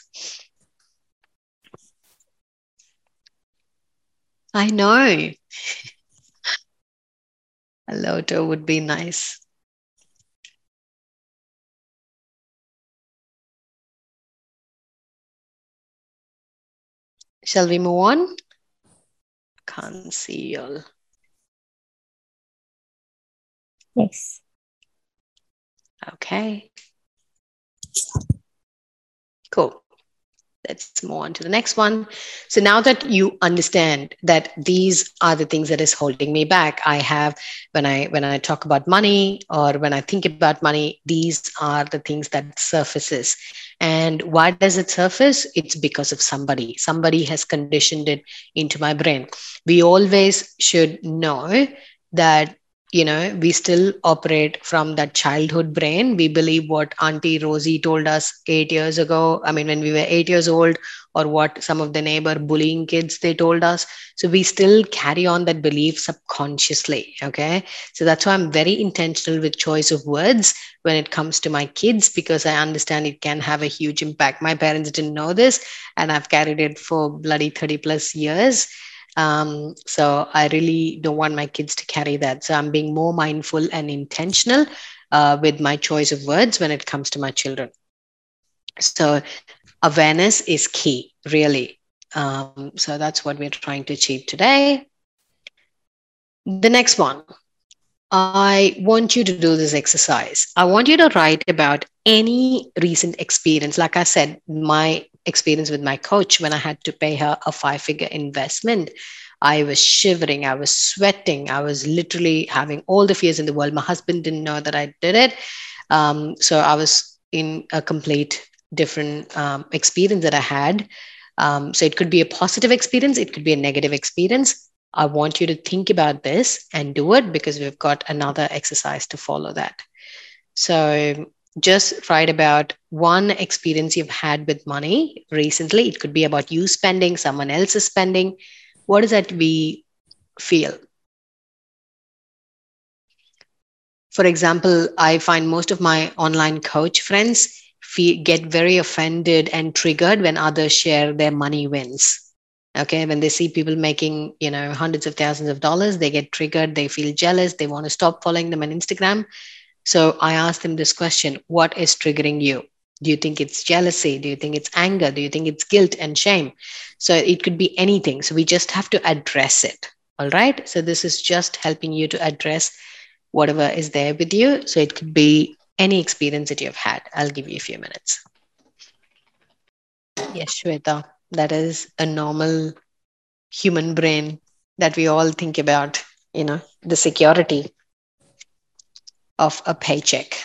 S1: I know. A lotto would be nice. Shall we move on? Can't see y'all.
S2: Yes.
S1: Okay. Cool. Let's move on to the next one. So now that you understand that these are the things that is holding me back, I have when I when I talk about money or when I think about money, these are the things that surfaces. And why does it surface? It's because of somebody. Somebody has conditioned it into my brain. We always should know that you know we still operate from that childhood brain. We believe what auntie rosie told us 8 years ago i mean when we were 8 years old or what some of the neighbor bullying kids they told us. So we still carry on that belief subconsciously okay? So that's why i'm very intentional with choice of words when it comes to my kids because i understand it can have a huge impact. My parents didn't know this and i've carried it for bloody 30 plus years um, so I really don't want my kids to carry that. So I'm being more mindful and intentional uh, with my choice of words when it comes to my children. So awareness is key, really. Um, so that's what we're trying to achieve today. The next one, I want you to do this exercise. I want you to write about any recent experience. Like I said, my experience with my coach when I had to pay her a five figure investment. I was shivering, I was sweating, I was literally having all the fears in the world. My husband didn't know that I did it. Um, so I was in a complete different um, experience that I had. Um, so it could be a positive experience, it could be a negative experience. I want you to think about this and do it because we've got another exercise to follow that. So just write about one experience you've had with money recently. It could be about you spending, someone else's spending. What does that we feel? For example, I find most of my online coach friends get very offended and triggered when others share their money wins. Okay, when they see people making, you know, hundreds of thousands of dollars, they get triggered, they feel jealous, they want to stop following them on Instagram. So I asked them this question What is triggering you? Do you think it's jealousy? Do you think it's anger? Do you think it's guilt and shame? So it could be anything. So we just have to address it. All right. So this is just helping you to address whatever is there with you. So it could be any experience that you've had. I'll give you a few minutes. Yes, Shweta, that is a normal human brain that we all think about, you know, the security of a paycheck.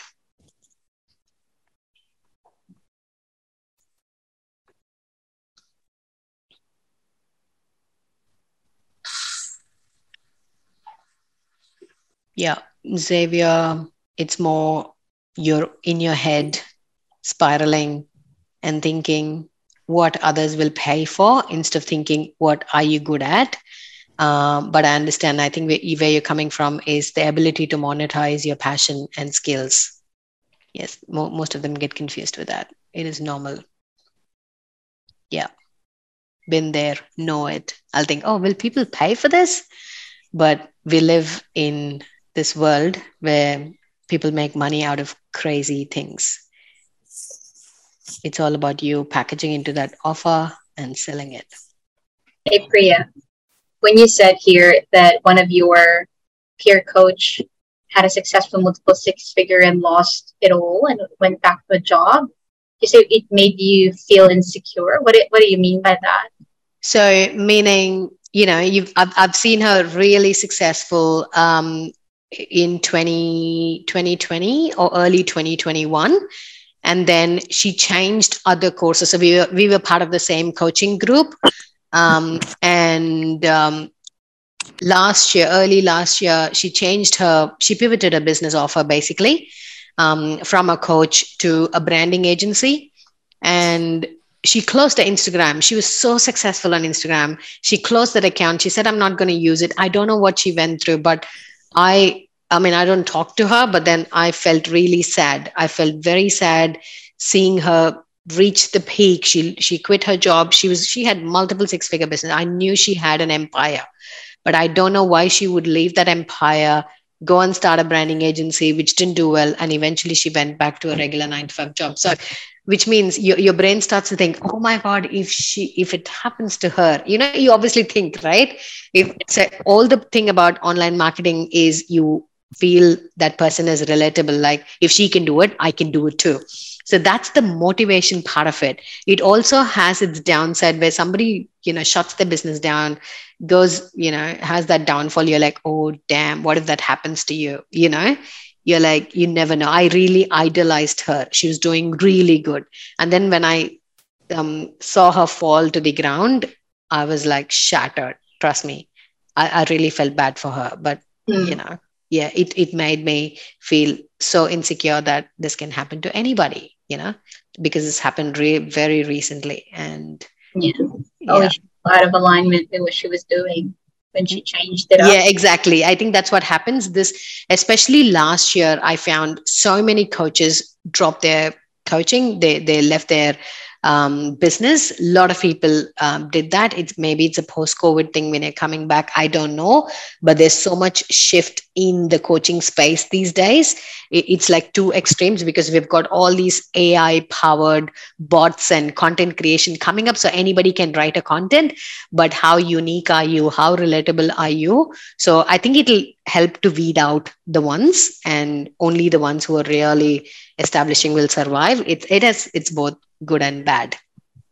S1: Yeah, Xavier, it's more you're in your head spiraling and thinking what others will pay for instead of thinking what are you good at um, but i understand i think where, where, you're coming from is the ability to monetize your passion and skills. Yes mo- most of them get confused with that. It is normal. Yeah. Been there know it. I'll think oh will people pay for this? But we live in this world where people make money out of crazy things. It's all about you packaging into that offer and selling it.
S3: Hey, Priya, when you said here that one of your peer coach had a successful multiple six figure and lost it all and went back to a job, you say it made you feel insecure. What do, what do you mean by that?
S1: So, meaning, you know, you've I've, I've seen her really successful um, in 20, 2020 or early 2021 and then she changed other courses so we were, we were part of the same coaching group um, and um, last year early last year she changed her she pivoted her business offer basically um, from a coach to a branding agency. And she closed her instagram. She was so successful on instagram. She closed that account. She said i'm not going to use it. I don't know what she went through but I I mean, I don't talk to her, but then I felt really sad. I felt very sad seeing her reach the peak. She she quit her job. She was she had multiple six figure business. I knew she had an empire, but I don't know why she would leave that empire, go and start a branding agency, which didn't do well, and eventually she went back to a regular nine to five job. So, which means your, your brain starts to think, oh my god, if she if it happens to her, you know, you obviously think right. If so all the thing about online marketing is you feel that person is relatable like if she can do it i can do it too so that's the motivation part of it. It also has its downside where somebody you know shuts their business down goes you know has that downfall. You're like oh damn what if that happens to you? You know? You're like you never know. I really idolized her. She was doing really good. And then when i um, saw her fall to the ground i was like shattered. Trust me. I, I really felt bad for her. But mm. you know yeah it, it made me feel so insecure that this can happen to anybody you know because it's happened re- very recently and
S3: yeah, oh, yeah. out of alignment with what she was doing when she changed it
S1: up. yeah exactly i think that's what happens this especially last year i found so many coaches drop their coaching they they left their um, business. A lot of people um, did that. It's maybe it's a post-COVID thing when they're coming back. I don't know, but there's so much shift in the coaching space these days. It, it's like two extremes because we've got all these AI-powered bots and content creation coming up, so anybody can write a content. But how unique are you? How relatable are you? So I think it'll help to weed out the ones, and only the ones who are really establishing will survive. It it has it's both good and bad.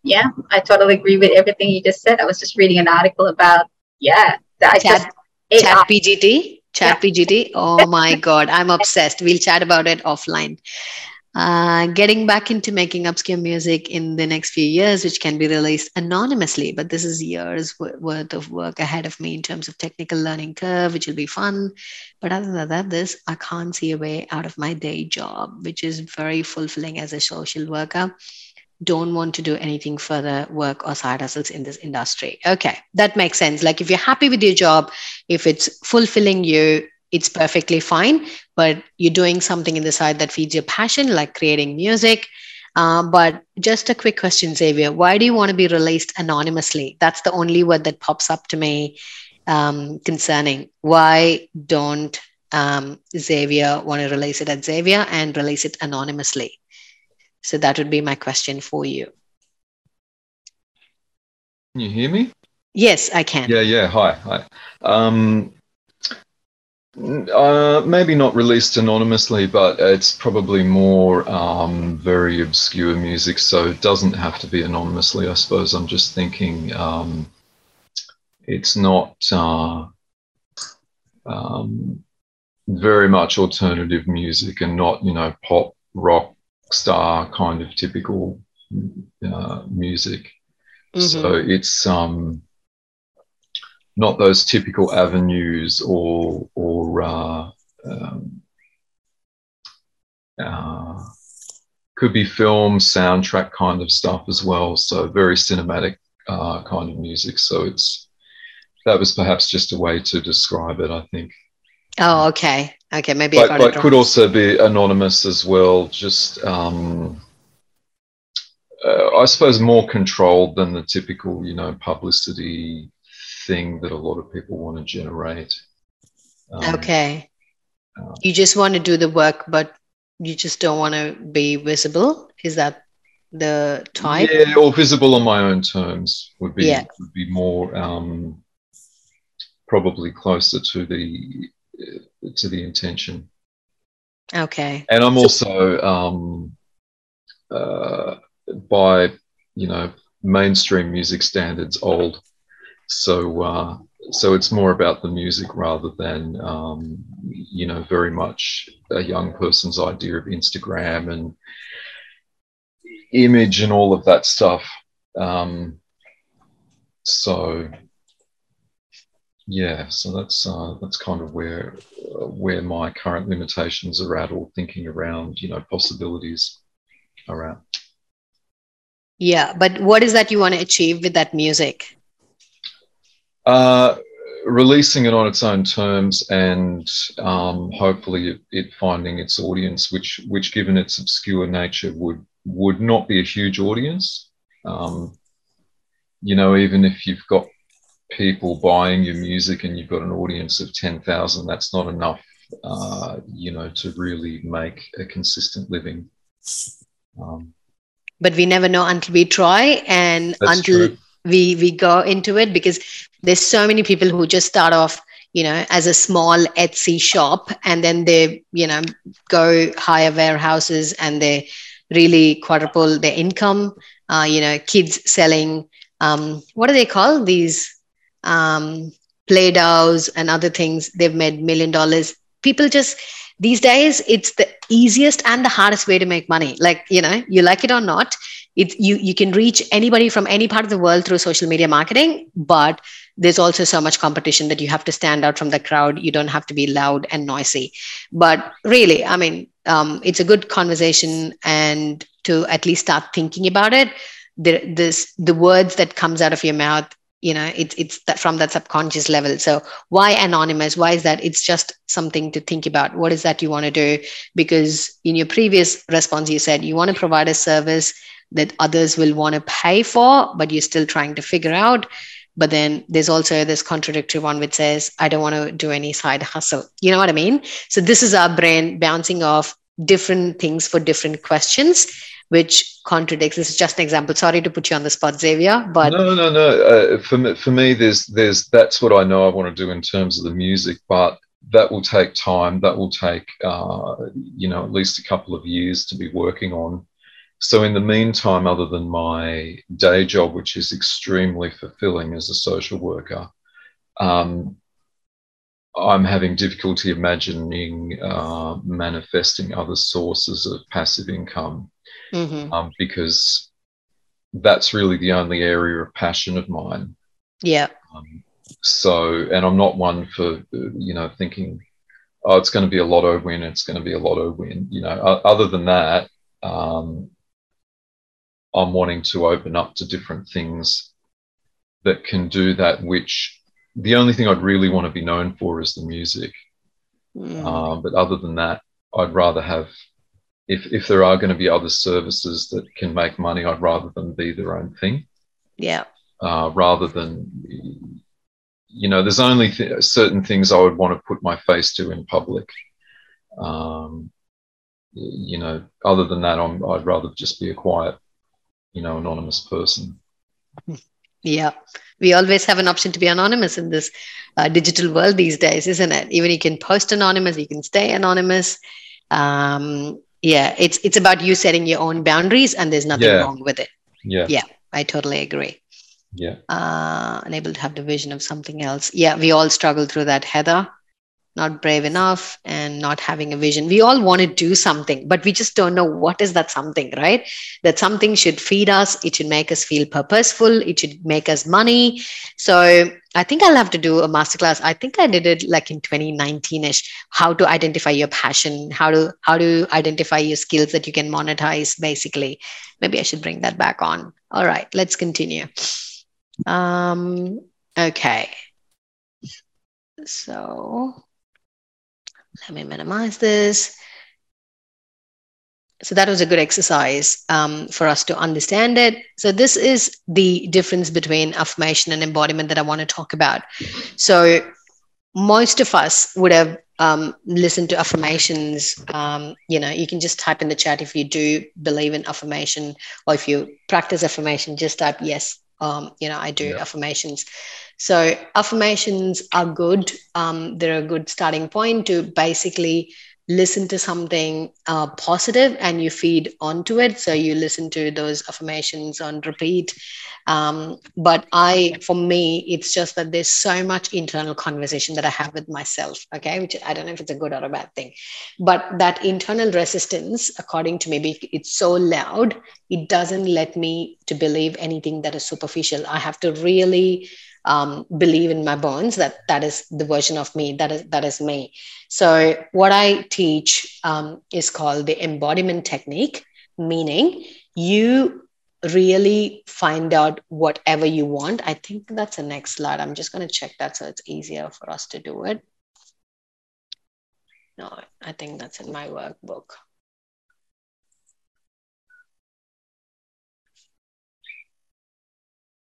S3: Yeah, I totally agree with everything you just said. I was just reading an article about yeah,
S1: I chat, just chat PGT, chat yeah. PGT. Oh my god, I'm obsessed. We'll chat about it offline. uh, getting back into making obscure music in the next few years, which can be released anonymously. But this is years worth of work ahead of me in terms of technical learning curve, which will be fun. But other than that, this I can't see a way out of my day job, which is very fulfilling as a social worker. Don't want to do anything further work or side hustles in this industry. Okay, that makes sense. Like if you're happy with your job, if it's fulfilling you, it's perfectly fine. But you're doing something in the side that feeds your passion, like creating music. Uh, but just a quick question, Xavier. Why do you want to be released anonymously? That's the only word that pops up to me um, concerning. Why don't um, Xavier want to release it at Xavier and release it anonymously? So that would be my question for you.
S4: Can you hear me?
S1: Yes, I can.
S4: Yeah, yeah. Hi, hi. Um, uh, maybe not released anonymously, but it's probably more um, very obscure music, so it doesn't have to be anonymously. I suppose I'm just thinking um, it's not uh, um, very much alternative music and not, you know, pop, rock, star kind of typical uh, music. Mm-hmm. So it's um, not those typical avenues or or uh, um, uh, could be film soundtrack kind of stuff as well. So very cinematic uh, kind of music. So it's that was perhaps just a way to describe it. I think.
S1: Oh, okay, okay, maybe.
S4: But, but could also be anonymous as well. Just. Um, uh, I suppose more controlled than the typical, you know, publicity thing that a lot of people want to generate.
S1: Um, okay. Uh, you just want to do the work, but you just don't want to be visible. Is that the type?
S4: Yeah, or visible on my own terms would be yeah. would be more um, probably closer to the to the intention.
S1: Okay.
S4: And I'm also um, uh, by you know mainstream music standards old so uh, so it's more about the music rather than um, you know very much a young person's idea of Instagram and image and all of that stuff. Um, so yeah, so that's uh, that's kind of where uh, where my current limitations are at, or thinking around you know possibilities are at.
S1: Yeah, but what is that you want to achieve with that music?
S4: Uh, releasing it on its own terms and um, hopefully it, it, finding its audience, which, which given its obscure nature would would not be a huge audience. Um, you know, even if you've got people buying your music and you've got an audience of ten thousand, that's not enough. Uh, you know, to really make a consistent living. Um,
S1: but we never know until we try and until true. we we go into it because there's so many people who just start off you know as a small etsy shop and then they you know go hire warehouses and they really quadruple their income uh, you know kids selling um, what do they call these um, play dohs and other things. They've made million dollars. People just these days it's the easiest and the hardest way to make money. Like you know you like it or not it you you can reach anybody from any part of the world through social media marketing but there's also so much competition that you have to stand out from the crowd. You don't have to be loud and noisy. But really i mean um, it's a good conversation and to at least start thinking about it. The, this the words that comes out of your mouth you know it's it's that from that subconscious level. So why anonymous? Why is that? It's just something to think about. What is that you want to do? Because in your previous response you said you want to provide a service that others will want to pay for but you're still trying to figure out. But then there's also this contradictory one which says i don't want to do any side hustle. You know what i mean? So this is our brain bouncing off different things for different questions which contradicts this is just an example sorry to put you on the spot xavier but
S4: no no no uh, for, me, for me there's there's that's what i know i want to do in terms of the music but that will take time that will take uh, you know at least a couple of years to be working on. So, in the meantime, other than my day job, which is extremely fulfilling as a social worker, um, I'm having difficulty imagining uh, manifesting other sources of passive income
S1: Mm-hmm.
S4: um, because that's really the only area of passion of mine.
S1: Yeah.
S4: Um, so, and I'm not one for, you know, thinking, oh, it's going to be a lotto win, it's going to be a lotto win. You know, other than that, um, I'm wanting to open up to different things that can do that, which the only thing I'd really want to be known for is the music.
S1: Mm.
S4: Um, but other than that, I'd rather have, if, if there are going to be other services that can make money, I'd rather them be their own thing.
S1: Yeah.
S4: Uh, rather than, you know, there's only th- certain things I would want to put my face to in public. Um, you know, other than that, I'm, I'd rather just be a quiet, you know, anonymous person.
S1: Yeah. We always have an option to be anonymous in this uh, digital world these days, isn't it? Even you can post anonymous, you can stay anonymous. Um, yeah, it's it's about you setting your own boundaries, and there's nothing
S4: Yeah.
S1: wrong with it.
S4: Yeah.
S1: Yeah. I totally agree.
S4: Yeah.
S1: Uh, unable to have the vision of something else. Yeah, we all struggle through that, Heather. Not brave enough and not having a vision. We all want to do something, but we just don't know what is that something, right? That something should feed us. It should make us feel purposeful. It should make us money. So I think I'll have to do a masterclass. I think I did it like in 2019ish. How to identify your passion, how to how to identify your skills that you can monetize. Basically, maybe I should bring that back on. All right, let's continue. Um, okay. So let me minimize this. So that was a good exercise um, for us to understand it. So this is the difference between affirmation and embodiment that I want to talk about. So most of us would have um, listened to affirmations. Um, you know, you can just type in the chat if you do believe in affirmation, or if you practice affirmation, just type yes. Um, you know, I do
S4: Yeah.
S1: affirmations. So affirmations are good. Um, they're a good starting point to basically listen to something uh, positive and you feed onto it. So you listen to those affirmations on repeat. Um, but I, for me, it's just that there's so much internal conversation that I have with myself. Okay, which I don't know if it's a good or a bad thing, but that internal resistance, according to me, it's so loud, it doesn't let me to believe anything that is superficial. I have to really um, believe in my bones that that is the version of me that is that is me. So what i teach um, is called the embodiment technique meaning you really find out whatever you want. I think that's the next slide. I'm just going to check that so it's easier for us to do it. No i think that's in my workbook.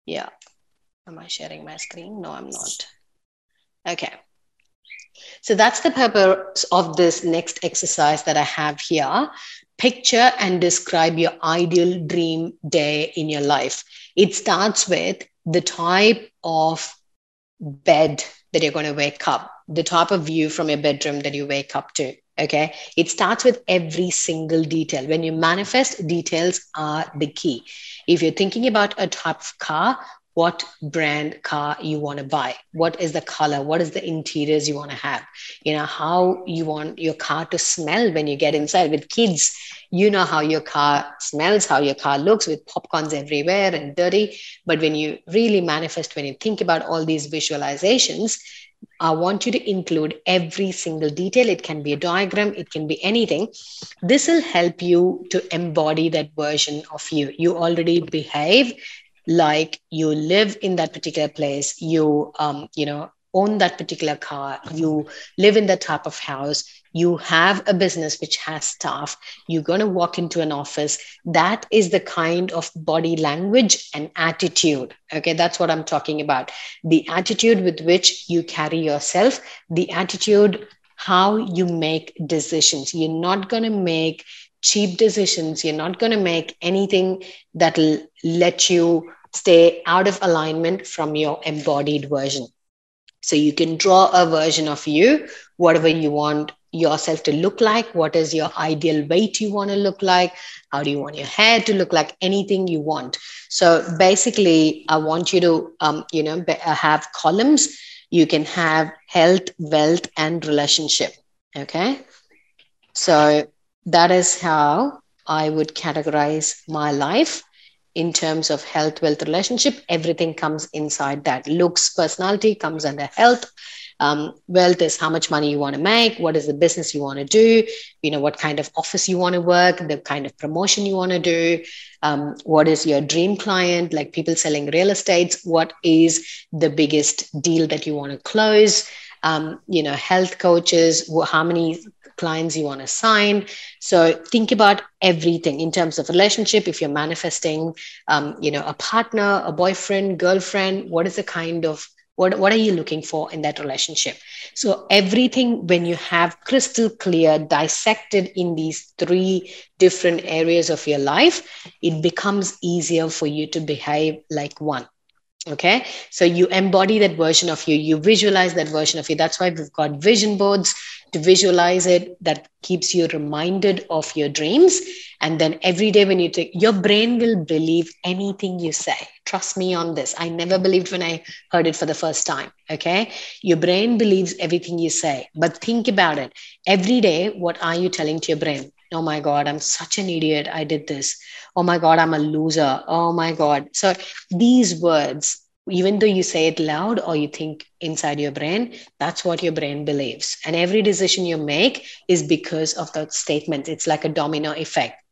S1: Yeah Am I sharing my screen? No, I'm not. Okay. So that's the purpose of this next exercise that I have here. Picture and describe your ideal dream day in your life. It starts with the type of bed that you're going to wake up, the type of view from your bedroom that you wake up to. Okay. It starts with every single detail. When you manifest, details are the key. If you're thinking about a type of car, what brand car you want to buy what is the color what is the interiors you want to have you know how you want your car to smell when you get inside with kids you know how your car smells how your car looks with popcorns everywhere and dirty but when you really manifest when you think about all these visualizations I want you to include every single detail. It can be a diagram, it can be anything. This will help you to embody that version of you. You already behave like you live in that particular place you um, you know own that particular car you live in that type of house you have a business which has staff you're going to walk into an office. That is the kind of body language and attitude. Okay that's what i'm talking about. The attitude with which you carry yourself the attitude how you make decisions. You're not going to make cheap decisions. You're not going to make anything that'll let you stay out of alignment from your embodied version. So you can draw a version of you, whatever you want yourself to look like, what is your ideal weight you want to look like, how do you want your hair to look like, anything you want. So basically, I want you to, um, you know, have columns you can have health, wealth, and relationship. Okay. So that is how I would categorize my life in terms of health, wealth, relationship. Everything comes inside that. Looks, personality comes under health. Um, wealth is how much money you want to make, what is the business you want to do, you know, what kind of office you want to work, the kind of promotion you want to do, um, what is your dream client, like people selling real estates, what is the biggest deal that you want to close, um, you know, health coaches, how many clients you want to sign. So think about everything in terms of relationship. If you're manifesting, um, you know, a partner, a boyfriend, girlfriend, what is the kind of what, what are you looking for in that relationship? So, everything when you have crystal clear, dissected in these three different areas of your life, it becomes easier for you to behave like one. Okay. So, you embody that version of you, you visualize that version of you. That's why we've got vision boards to visualize it that keeps you reminded of your dreams. And then every day when you take your brain will believe anything you say. Trust me on this. I never believed when i heard it for the first time okay? Your brain believes everything you say. But think about it. Every day what are you telling to your brain? Oh my god i'm such an idiot. I did this. Oh my god i'm a loser. Oh my god. So these words even though you say it loud or you think inside your brain, that's what your brain believes. And every decision you make is because of that statement. It's like a domino effect.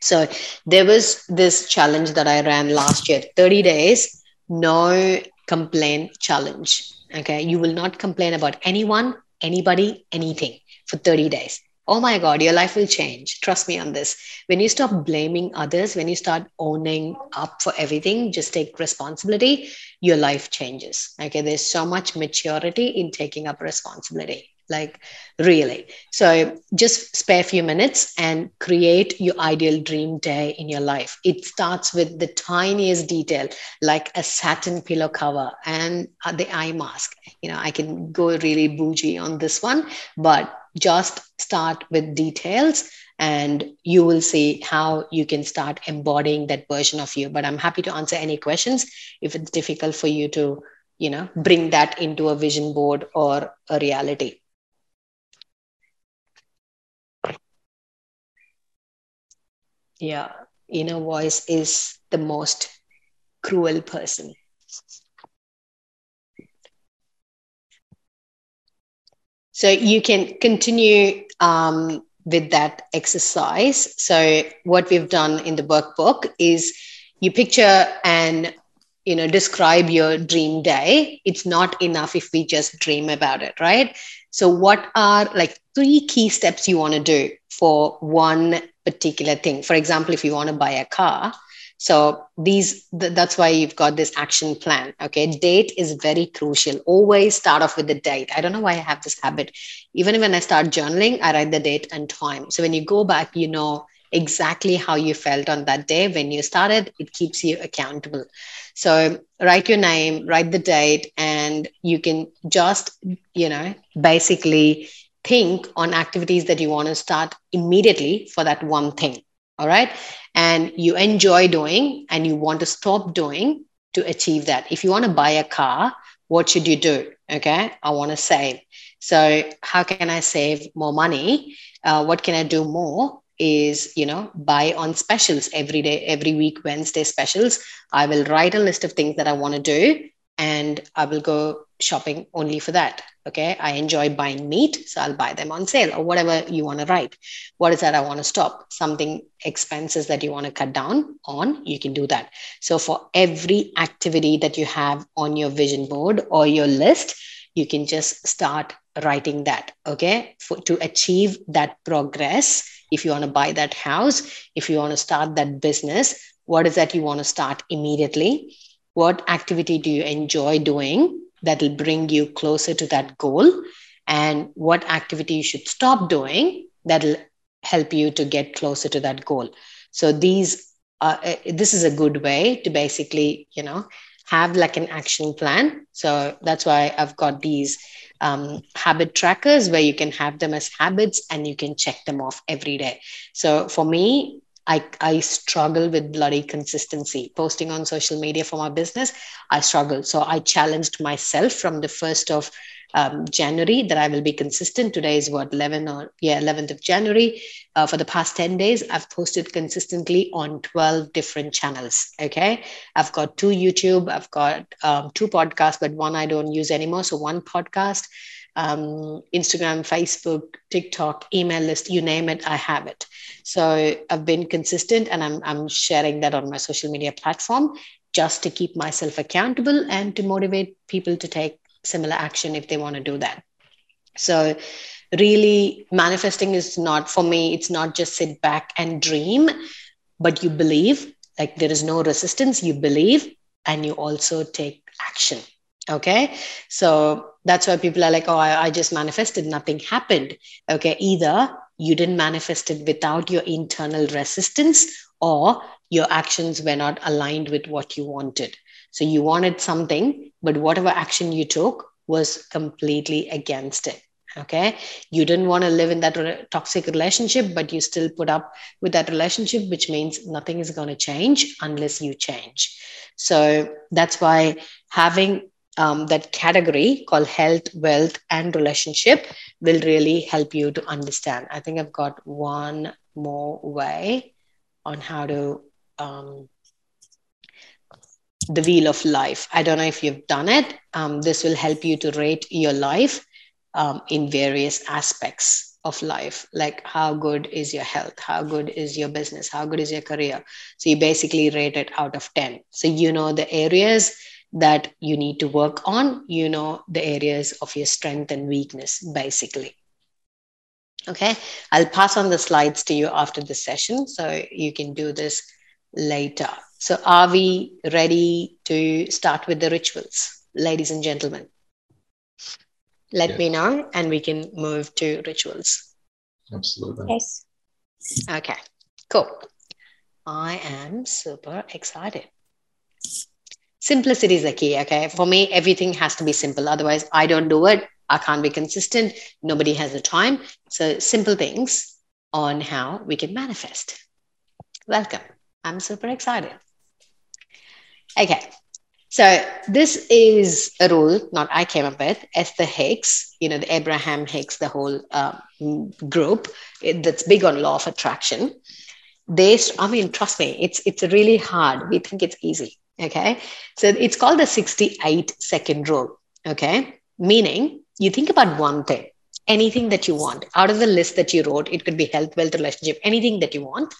S1: So there was this challenge that I ran last year 30 days, no complaint challenge. Okay. You will not complain about anyone, anybody, anything for 30 days oh my God, your life will change. Trust me on this. When you stop blaming others, when you start owning up for everything, just take responsibility, your life changes. Okay. There's so much maturity in taking up responsibility. Like, really. So, just spare a few minutes and create your ideal dream day in your life. It starts with the tiniest detail, like a satin pillow cover and uh, the eye mask. You know, I can go really bougie on this one, but just start with details and you will see how you can start embodying that version of you. But i'm happy to answer any questions if it's difficult for you to you know bring that into a vision board or a reality. Yeah inner voice is the most cruel person So you can continue um, with that exercise. So what we've done in the workbook is you picture and you know describe your dream day. It's not enough if we just dream about it, right? So what are like three key steps you want to do for one particular thing? For example, if you want to buy a car, so these th- that's why you've got this action plan. Okay, date is very crucial. Always start off with the date. I don't know why I have this habit. Even when I start journaling, I write the date and time. So when you go back, you know exactly how you felt on that day when you started. It keeps you accountable. So write your name, write the date, and you can just you know basically think on activities that you want to start immediately for that one thing all right? And you enjoy doing and you want to stop doing to achieve that. If you want to buy a car what should you do? Okay? I want to save. So how can i save more money? Uh, what can i do more is you know buy on specials every day every week wednesday specials. I will write a list of things that i want to do and i will go shopping only for that Okay. I enjoy buying meat. So I'll buy them on sale or whatever you want to write. What is that I want to stop? Something expenses that you want to cut down on, you can do that. So for every activity that you have on your vision board or your list, you can just start writing that. Okay. For, to achieve that progress, if you want to buy that house, if you want to start that business, what is that you want to start immediately? What activity do you enjoy doing? That will bring you closer to that goal and what activity you should stop doing that will help you to get closer to that goal. So these are, uh, this is a good way to basically you know have like an action plan. So that's why i've got these um, habit trackers where you can have them as habits and you can check them off every day. So for me I, I struggle with bloody consistency. Posting on social media for my business, I struggle. So I challenged myself from the 1st of um, January that I will be consistent. Today is what, 11 or, yeah, 11th of January. Uh, for the past 10 days, I've posted consistently on 12 different channels. Okay. I've got two YouTube, I've got um, two podcasts, but one I don't use anymore. So one podcast um, Instagram, Facebook, TikTok, email list, you name it, I have it. So I've been consistent and I'm, I'm sharing that on my social media platform just to keep myself accountable and to motivate people to take similar action if they want to do that. So, really, manifesting is not for me, it's not just sit back and dream, but you believe, like there is no resistance, you believe, and you also take action. Okay. So that's why people are like, oh, I, I just manifested, nothing happened. Okay. Either you didn't manifest it without your internal resistance or your actions were not aligned with what you wanted. So you wanted something, but whatever action you took was completely against it. Okay. You didn't want to live in that toxic relationship, but you still put up with that relationship, which means nothing is going to change unless you change. So that's why having um, that category called health, wealth, and relationship will really help you to understand. I think I've got one more way on how to um, the wheel of life. I don't know if you've done it. Um, this will help you to rate your life um, in various aspects of life, like how good is your health, how good is your business, how good is your career. So you basically rate it out of 10. So you know the areas that you need to work on. You know the areas of your strength and weakness, basically. Okay, I'll pass on the slides to you after the session so you can do this later. So, are we ready to start with the rituals, ladies and gentlemen? Let yes. me know and we can move to rituals.
S4: Absolutely.
S2: Yes.
S1: Okay, cool. I am super excited simplicity is the key okay? For me everything has to be simple. Otherwise i don't do it. I can't be consistent. Nobody has the time. So simple things on how we can manifest. Welcome. I'm super excited. Okay. So this is a rule not i came up with esther hicks you know the abraham hicks the whole um, group that's big on law of attraction. They i mean trust me it's it's really hard. We think it's easy Okay. So it's called the 68 second rule. Okay. Meaning you think about one thing, anything that you want out of the list that you wrote, it could be health, wealth, relationship, anything that you want.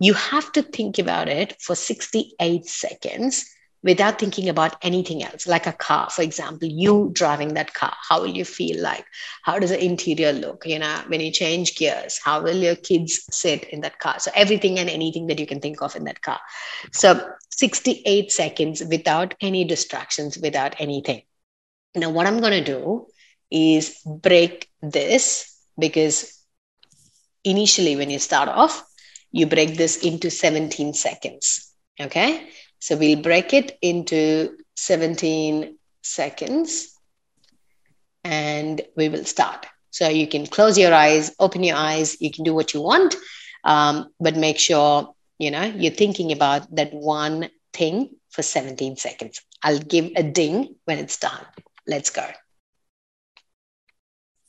S1: You have to think about it for 68 seconds without thinking about anything else like a car for example you driving that car how will you feel like how does the interior look you know when you change gears how will your kids sit in that car so everything and anything that you can think of in that car so 68 seconds without any distractions without anything now what i'm going to do is break this because initially when you start off you break this into 17 seconds okay so we'll break it into 17 seconds and we will start. So you can close your eyes, open your eyes, you can do what you want, um, but make sure you know you're thinking about that one thing for 17 seconds. I'll give a ding when it's done. Let's go.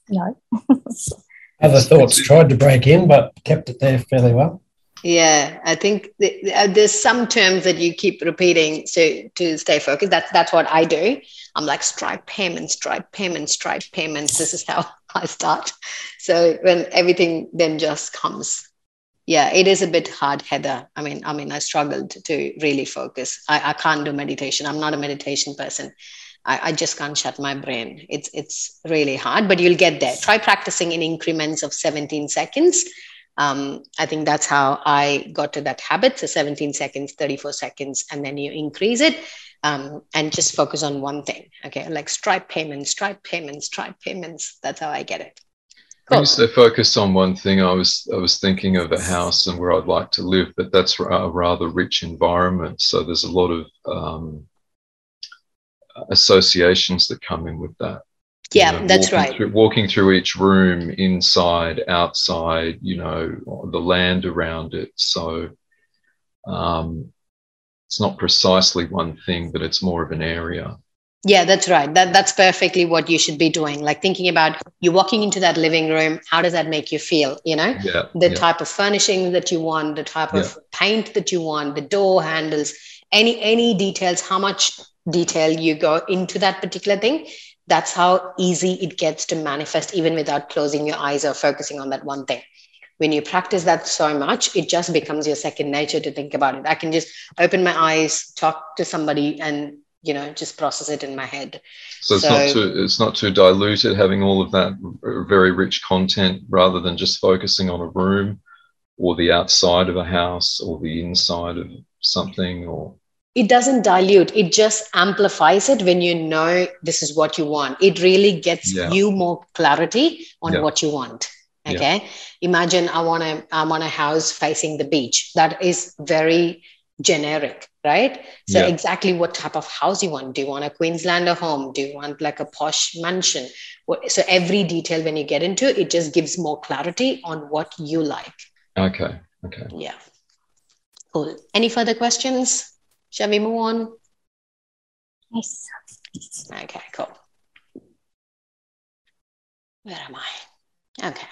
S2: No.
S5: Other thoughts tried to break in, but kept it there fairly well.
S1: Yeah, I think uh, there's some terms that you keep repeating to to stay focused. That's that's what I do. I'm like Stripe payments, Stripe payments, Stripe payments. This is how I start. So when everything then just comes, yeah, it is a bit hard, Heather. I mean, I mean, I struggled to really focus. I, I can't do meditation. I'm not a meditation person. I, I just can't shut my brain. It's it's really hard, but you'll get there. Try practicing in increments of 17 seconds um, I think that's how I got to that habit. So 17 seconds, 34 seconds, and then you increase it um, and just focus on one thing. Okay, like Stripe payments, Stripe payments, Stripe payments. That's how I get it.
S4: Cool. Say focus on one thing, I was I was thinking of a house and where I'd like to live, but that's a rather rich environment. So there's a lot of um, associations that come in with that.
S1: Yeah,
S4: you know,
S1: that's
S4: walking
S1: right.
S4: Through, walking through each room, inside, outside, you know, the land around it. So um, it's not precisely one thing, but it's more of an area.
S1: Yeah, that's right. That that's perfectly what you should be doing. Like thinking about you walking into that living room, how does that make you feel? You know,
S4: Yeah.
S1: the
S4: yeah.
S1: type of furnishing that you want, the type of paint that you want, the door handles, any any details, how much detail you go into that particular thing. That's how easy it gets to manifest, even without closing your eyes or focusing on that one thing. When you practice that so much, it just becomes your second nature to think about it. I can just open my eyes, talk to somebody, and you know, just process it in my head.
S4: So it's
S1: So-
S4: not too it's not too diluted having all of that very rich content rather than just focusing on a room or the outside of a house or the inside of something or
S1: it doesn't dilute it just amplifies it when you know this is what you want it really gets
S4: Yeah.
S1: you more clarity on
S4: Yeah.
S1: what you want
S4: Yeah.
S1: okay imagine i want to i want a house facing the beach that is very generic right so
S4: Yeah.
S1: exactly what type of house you want do you want a queenslander home do you want like a posh mansion so every detail when you get into it it just gives more clarity on what you like
S4: okay okay
S1: yeah cool any further questions shall we move on
S2: Yes.
S1: Okay, cool. Where am I? Okay.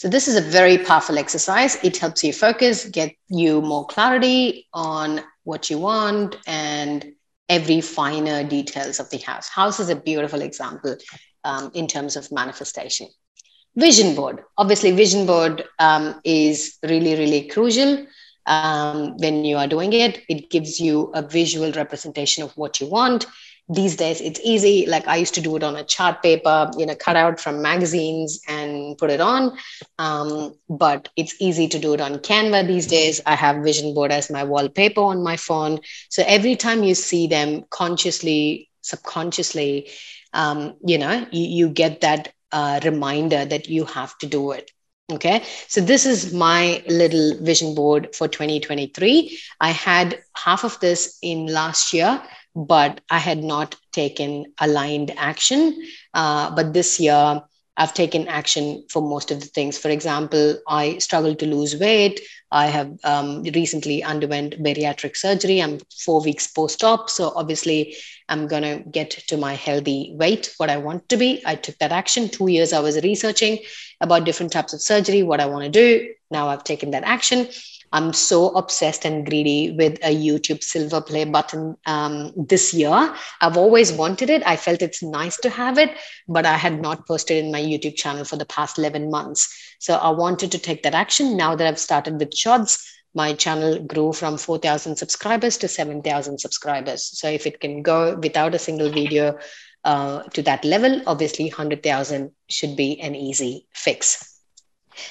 S1: So this is a very powerful exercise. It helps you focus, get you more clarity on what you want and every finer details of the house. House is a beautiful example um, in terms of manifestation. Vision board. Obviously, vision board um, is really, really crucial um, when you are doing it. It gives you a visual representation of what you want. These days, it's easy. Like I used to do it on a chart paper, you know, cut out from magazines and put it on. Um, but it's easy to do it on Canva these days. I have vision board as my wallpaper on my phone. So every time you see them consciously, subconsciously, um, you know, you, you get that uh, reminder that you have to do it. Okay, so this is my little vision board for 2023. I had half of this in last year, but I had not taken aligned action. Uh, but this year, I've taken action for most of the things. For example, I struggled to lose weight. I have um, recently underwent bariatric surgery. I'm four weeks post op. So obviously, I'm going to get to my healthy weight, what I want to be. I took that action. Two years I was researching about different types of surgery, what I want to do. Now I've taken that action. I'm so obsessed and greedy with a YouTube silver play button um, this year. I've always wanted it. I felt it's nice to have it, but I had not posted in my YouTube channel for the past 11 months. So I wanted to take that action. Now that I've started with shorts, my channel grew from 4,000 subscribers to 7,000 subscribers. So if it can go without a single video uh, to that level, obviously 100,000 should be an easy fix.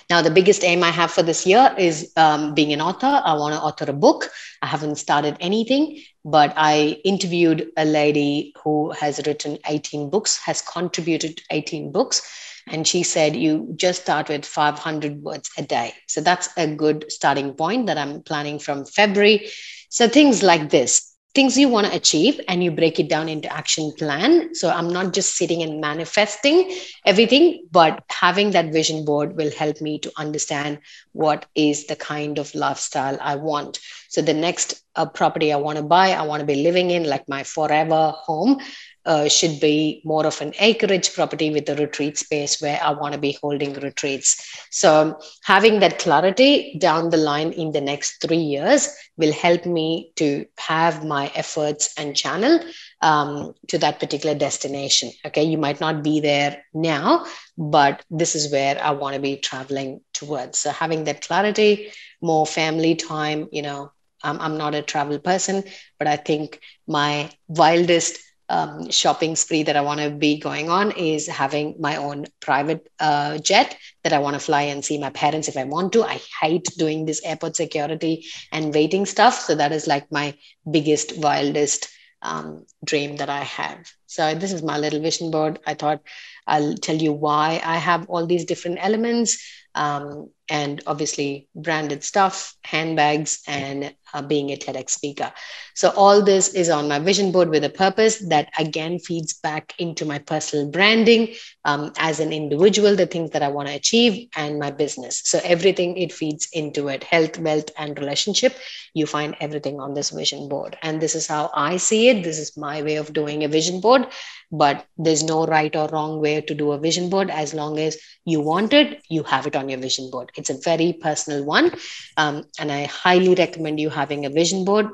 S1: Now, the biggest aim I have for this year is um, being an author. I want to author a book. I haven't started anything, but I interviewed a lady who has written 18 books, has contributed 18 books. And she said, you just start with 500 words a day. So that's a good starting point that I'm planning from February. So things like this, things you want to achieve and you break it down into action plan. So i'm not just sitting and manifesting everything but having that vision board will help me to understand what is the kind of lifestyle i want. So the next uh, property i want to buy i want to be living in like my forever home uh, should be more of an acreage property with a retreat space where I want to be holding retreats. So, having that clarity down the line in the next three years will help me to have my efforts and channel um, to that particular destination. Okay, you might not be there now, but this is where I want to be traveling towards. So, having that clarity, more family time, you know. I'm, I'm not a travel person, but I think my wildest um, shopping spree that I want to be going on is having my own private uh, jet that I want to fly and see my parents if I want to. I hate doing this airport security and waiting stuff. So that is like my biggest, wildest um, dream that I have. So this is my little vision board. I thought I'll tell you why I have all these different elements um, and obviously branded stuff, handbags, and uh, being a TEDx speaker. So, all this is on my vision board with a purpose that again feeds back into my personal branding um, as an individual, the things that I want to achieve, and my business. So, everything it feeds into it health, wealth, and relationship. You find everything on this vision board. And this is how I see it. This is my way of doing a vision board. But there's no right or wrong way to do a vision board as long as you want it, you have it on your vision board. It's a very personal one. Um, and I highly recommend you having a vision board.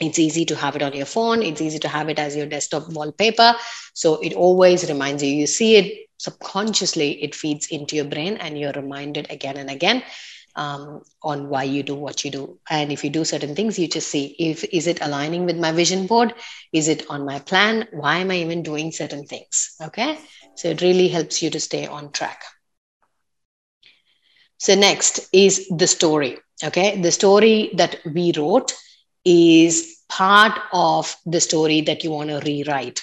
S1: It's easy to have it on your phone. It's easy to have it as your desktop wallpaper. So it always reminds you. You see it subconsciously, it feeds into your brain, and you're reminded again and again um, on why you do what you do. And if you do certain things, you just see if is it aligning with my vision board? Is it on my plan? Why am I even doing certain things? Okay. So it really helps you to stay on track. So next is the story. Okay. The story that we wrote is part of the story that you want to rewrite.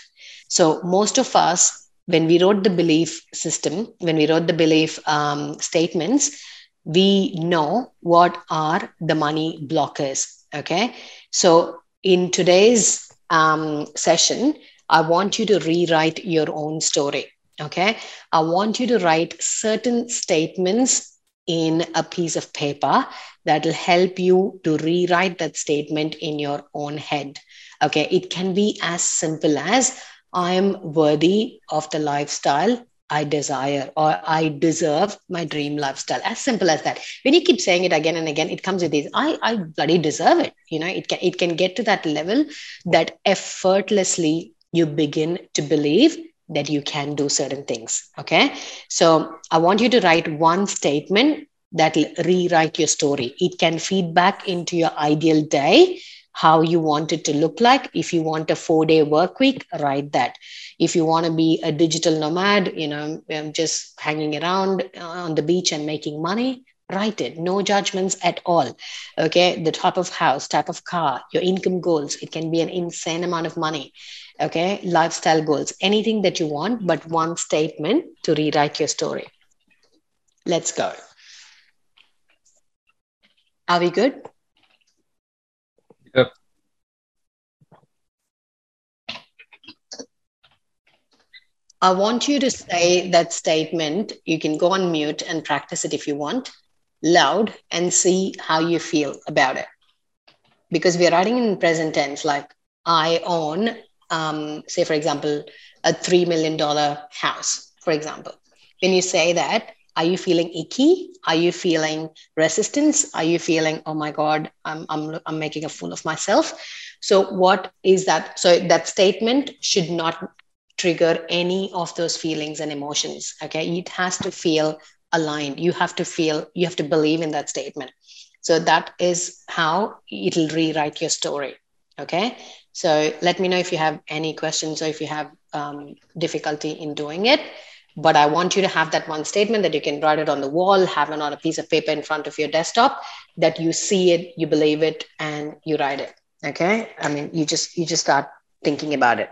S1: So most of us, when we wrote the belief system, when we wrote the belief um, statements, we know what are the money blockers. Okay. So in today's um, session, I want you to rewrite your own story. Okay. I want you to write certain statements in a piece of paper that will help you to rewrite that statement in your own head. Okay, it can be as simple as I am worthy of the lifestyle I desire or I deserve my dream lifestyle. As simple as that. When you keep saying it again and again, it comes with this I, I bloody deserve it. You know, it can it can get to that level that effortlessly you begin to believe that you can do certain things. Okay. So I want you to write one statement that will rewrite your story. It can feed back into your ideal day, how you want it to look like. If you want a four day work week, write that. If you want to be a digital nomad, you know, um, just hanging around uh, on the beach and making money, write it no judgments at all okay the type of house type of car your income goals it can be an insane amount of money okay lifestyle goals anything that you want but one statement to rewrite your story let's go are we good
S4: Yep.
S1: I want you to say that statement. You can go on mute and practice it if you want, loud, and see how you feel about it. Because we are writing in present tense, like I own, um, say, for example, a $3 million house, for example. When you say that, are you feeling icky? Are you feeling resistance? Are you feeling, oh my God, I'm, I'm, I'm making a fool of myself? So, what is that? So, that statement should not trigger any of those feelings and emotions. Okay. It has to feel aligned. You have to feel, you have to believe in that statement. So that is how it'll rewrite your story. Okay. So let me know if you have any questions or if you have um, difficulty in doing it. But I want you to have that one statement that you can write it on the wall, have it on a piece of paper in front of your desktop, that you see it, you believe it, and you write it. Okay. I mean, you just you just start thinking about it.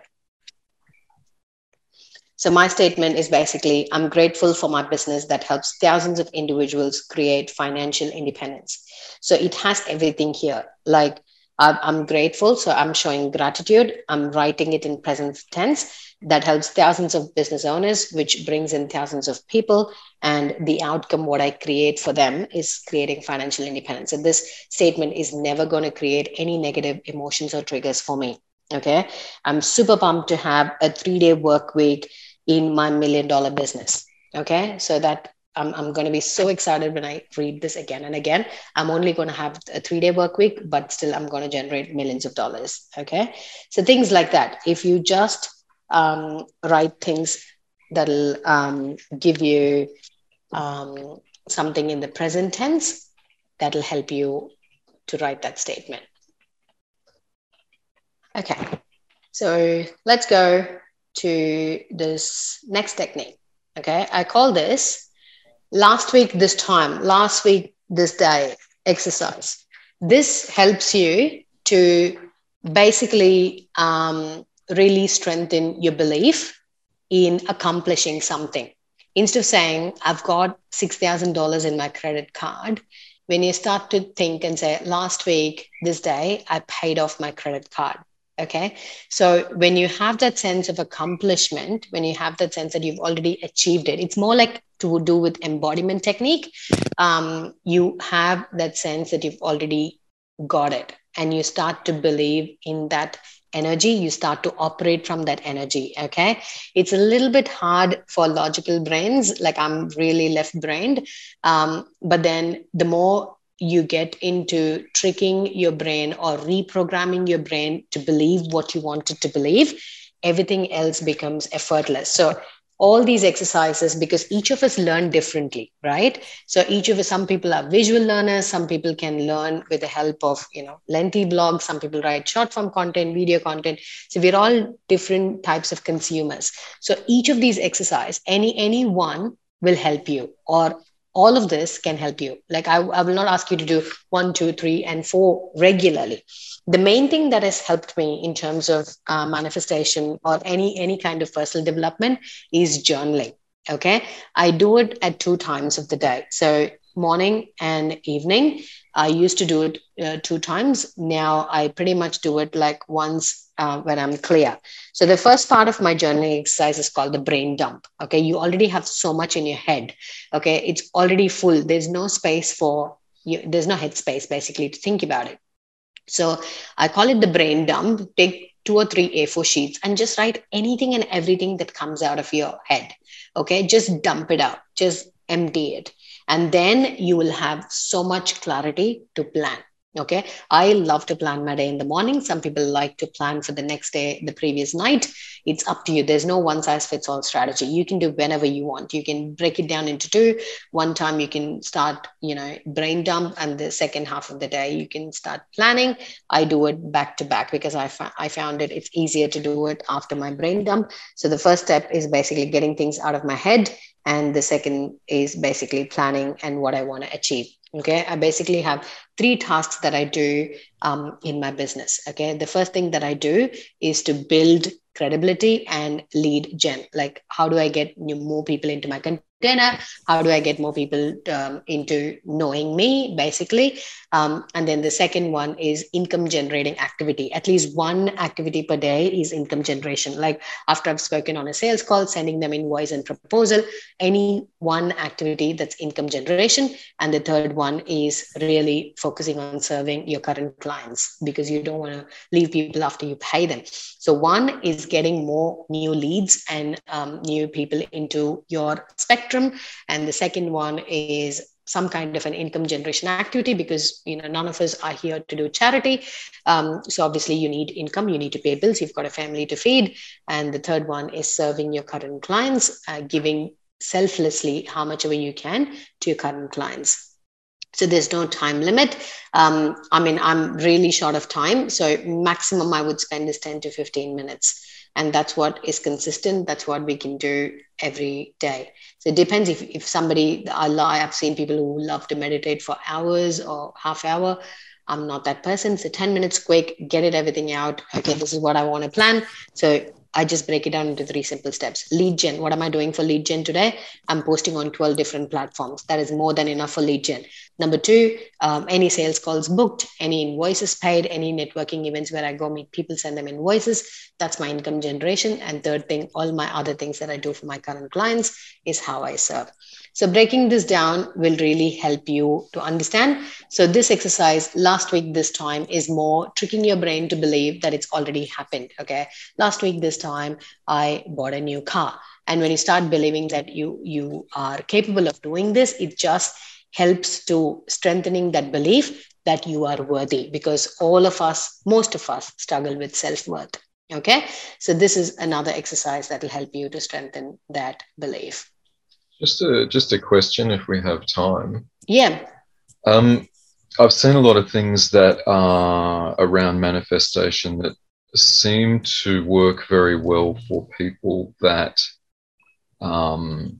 S1: So, my statement is basically I'm grateful for my business that helps thousands of individuals create financial independence. So, it has everything here. Like, I'm grateful. So, I'm showing gratitude. I'm writing it in present tense. That helps thousands of business owners, which brings in thousands of people. And the outcome, what I create for them, is creating financial independence. And this statement is never going to create any negative emotions or triggers for me. Okay. I'm super pumped to have a three day work week in my million dollar business. Okay. So that I'm, I'm going to be so excited when I read this again and again. I'm only going to have a three day work week, but still I'm going to generate millions of dollars. Okay. So things like that. If you just um, write things that'll um, give you um, something in the present tense, that'll help you to write that statement. Okay. So let's go to this next technique. Okay, I call this last week, this time, last week, this day exercise. This helps you to basically um, really strengthen your belief in accomplishing something. Instead of saying, I've got $6,000 in my credit card, when you start to think and say, last week, this day, I paid off my credit card. Okay. So when you have that sense of accomplishment, when you have that sense that you've already achieved it, it's more like to do with embodiment technique. Um, you have that sense that you've already got it and you start to believe in that energy you start to operate from that energy okay it's a little bit hard for logical brains like i'm really left brained um, but then the more you get into tricking your brain or reprogramming your brain to believe what you wanted to believe everything else becomes effortless. So all these exercises because each of us learn differently right? So each of us some people are visual learners some people can learn with the help of you know lengthy blogs some people write short form content video content. So we're all different types of consumers. So each of these exercise any any one will help you or all of this can help you. Like I, I will not ask you to do one two three and four regularly. The main thing that has helped me in terms of uh, manifestation or any any kind of personal development is journaling okay? I do it at two times of the day. So morning and evening i used to do it uh, two times. Now i pretty much do it like once uh, when i'm clear so the first part of my journaling exercise is called the brain dump okay you already have so much in your head okay it's already full there's no space for you there's no head space basically to think about it so I call it the brain dump. Take two or three A4 sheets and just write anything and everything that comes out of your head. Okay, just dump it out, just empty it. And then you will have so much clarity to plan. Okay. I love to plan my day in the morning. Some people like to plan for the next day, the previous night. It's up to you. There's no one size fits all strategy. You can do whenever you want. You can break it down into two. One time you can start, you know, brain dump, and the second half of the day you can start planning. I do it back to back because I, fa- I found it it's easier to do it after my brain dump. So the first step is basically getting things out of my head. And the second is basically planning and what I want to achieve okay i basically have three tasks that i do um, in my business. Okay the first thing that i do is to build credibility and lead gen. Like how do i get new, more people into my container how do i get more people um, into knowing me basically? Um, and then the second one is income generating activity. At least one activity per day is income generation. Like after i've spoken on a sales call sending them invoice and proposal any one activity that's income generation. And the third one is really focusing on serving your current clients because you don't want to leave people after you pay them. So one is getting more new leads and um, new people into your spectrum. And the second one is some kind of an income generation activity because you know none of us are here to do charity. Um, so obviously you need income you need to pay bills you've got a family to feed. And the third one is serving your current clients uh, giving selflessly how much ever you can to your current clients. So there's no time limit. Um, i mean i'm really short of time. So maximum i would spend is 10 to 15 minutes and that's what is consistent. That's what we can do every day. So it depends if, if somebody lie i've seen people who love to meditate for hours or half hour. I'm not that person. So 10 minutes quick get it everything out. Okay this is what i want to plan. So I just break it down into three simple steps. Lead gen. What am I doing for lead gen today? I'm posting on 12 different platforms. That is more than enough for lead gen. Number two, um, any sales calls booked, any invoices paid, any networking events where I go meet people, send them invoices. That's my income generation. And third thing, all my other things that I do for my current clients is how I serve. So breaking this down will really help you to understand. So this exercise last week, this time is more tricking your brain to believe that it's already happened. Okay. Last week, this time I bought a new car. And when you start believing that you, you are capable of doing this, it just helps to strengthening that belief that you are worthy because all of us, most of us struggle with self-worth. Okay. So this is another exercise that will help you to strengthen that belief.
S4: Just a just a question, if we have time.
S1: Yeah.
S4: Um, I've seen a lot of things that are around manifestation that seem to work very well for people that um,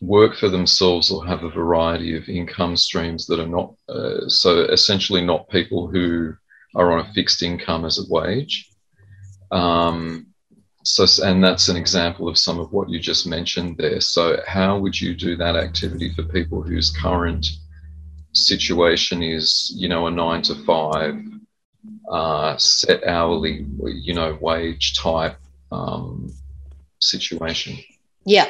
S4: work for themselves or have a variety of income streams that are not uh, so essentially not people who are on a fixed income as a wage. Um, so, and that's an example of some of what you just mentioned there. So, how would you do that activity for people whose current situation is, you know, a nine to five, uh, set hourly, you know, wage type um, situation?
S1: Yeah.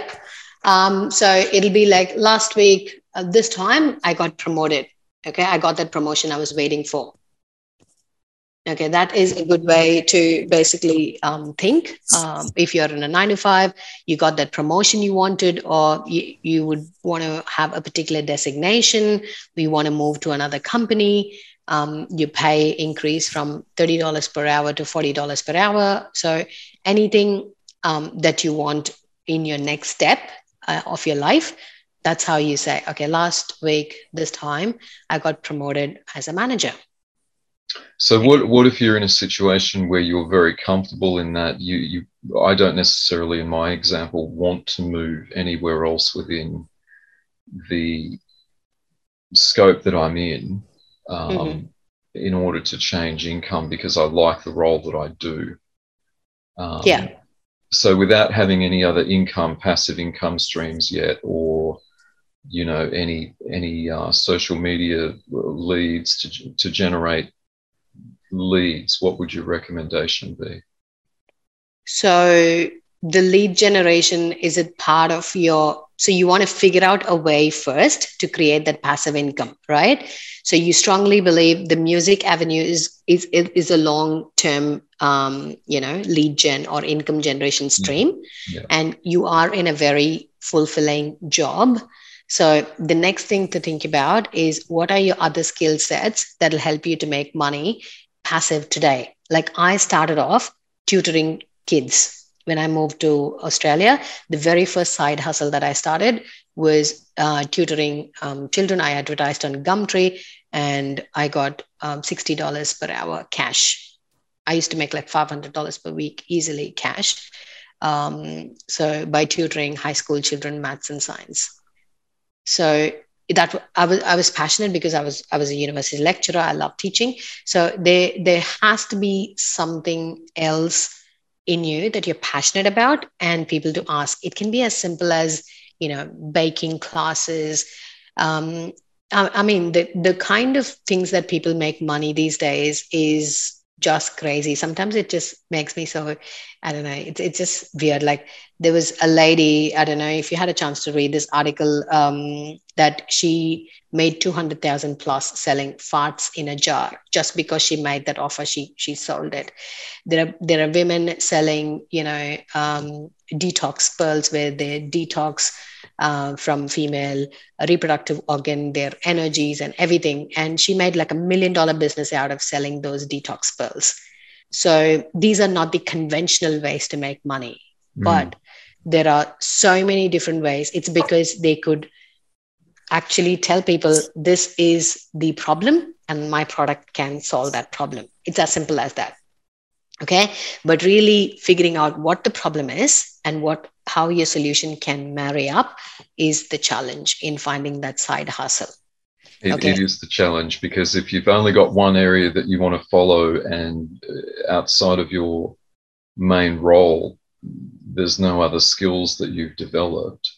S1: Um, so it'll be like last week, uh, this time I got promoted. Okay. I got that promotion I was waiting for. Okay. That is a good way to basically um, think. Um, if you're in a nine to five, you got that promotion you wanted, or you, you would want to have a particular designation, we want to move to another company. Um, your pay increase from $30 per hour to $40 per hour. So anything um, that you want in your next step uh, of your life that's how you say okay last week this time i got promoted as a manager
S4: so what what if you're in a situation where you're very comfortable in that you you I don't necessarily in my example want to move anywhere else within the scope that I'm in um, mm-hmm. in order to change income because I like the role that I do.
S1: Um, yeah
S4: so without having any other income passive income streams yet or you know any any uh, social media leads to, to generate leads what would your recommendation be?
S1: So the lead generation is it part of your so you want to figure out a way first to create that passive income right? So you strongly believe the music avenue is is is a long term um, you know lead gen or income generation stream yeah. and you are in a very fulfilling job. So the next thing to think about is what are your other skill sets that'll help you to make money passive today like i started off tutoring kids when I moved to Australia, the very first side hustle that I started was uh, tutoring um, children. I advertised on Gumtree and I got um, $60 per hour cash. I used to make like $500 per week easily cash. Um, so by tutoring high school children, maths and science. So that I was I was passionate because I was I was a university lecturer. I love teaching. So there there has to be something else in you that you're passionate about and people to ask. It can be as simple as, you know, baking classes. Um, I, I mean, the, the kind of things that people make money these days is just crazy. Sometimes it just makes me so, I don't know, it's, it's just weird. Like there was a lady, I don't know if you had a chance to read this article, um, that she made 200,000 plus selling farts in a jar just because she made that offer, she, she sold it. There are, there are women selling, you know, um, detox pearls where they detox uh, from female reproductive organ, their energies and everything. And she made like a million dollar business out of selling those detox pills. So these are not the conventional ways to make money, mm. but there are so many different ways. It's because they could actually tell people this is the problem and my product can solve that problem. It's as simple as that. Okay. But really figuring out what the problem is and what how your solution can marry up is the challenge in finding that side hustle.
S4: It, okay. it is the challenge because if you've only got one area that you want to follow and uh, outside of your main role, there's no other skills that you've developed.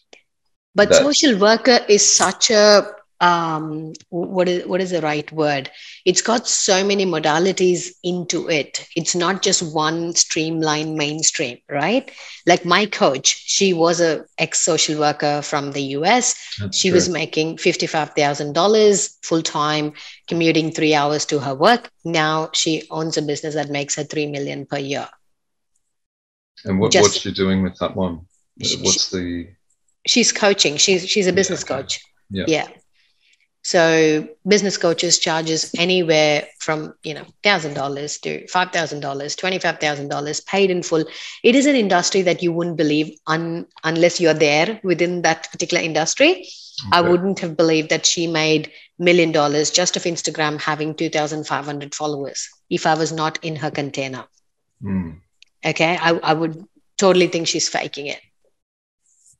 S1: But social worker is such a um, what is what is the right word? It's got so many modalities into it. It's not just one streamlined mainstream, right? Like my coach, she was a ex social worker from the US. That's she true. was making fifty five thousand dollars full time, commuting three hours to her work. Now she owns a business that makes her three million per year.
S4: And what, just, what's she doing with that one? What's the?
S1: She's coaching. She's she's a business yeah, coach. Yeah. yeah. So business coaches charges anywhere from you know thousand dollars to five thousand dollars, twenty five thousand dollars, paid in full. It is an industry that you wouldn't believe un, unless you're there within that particular industry. Okay. I wouldn't have believed that she made million dollars just of Instagram having two thousand five hundred followers if I was not in her container. Mm. Okay, I, I would totally think she's faking it.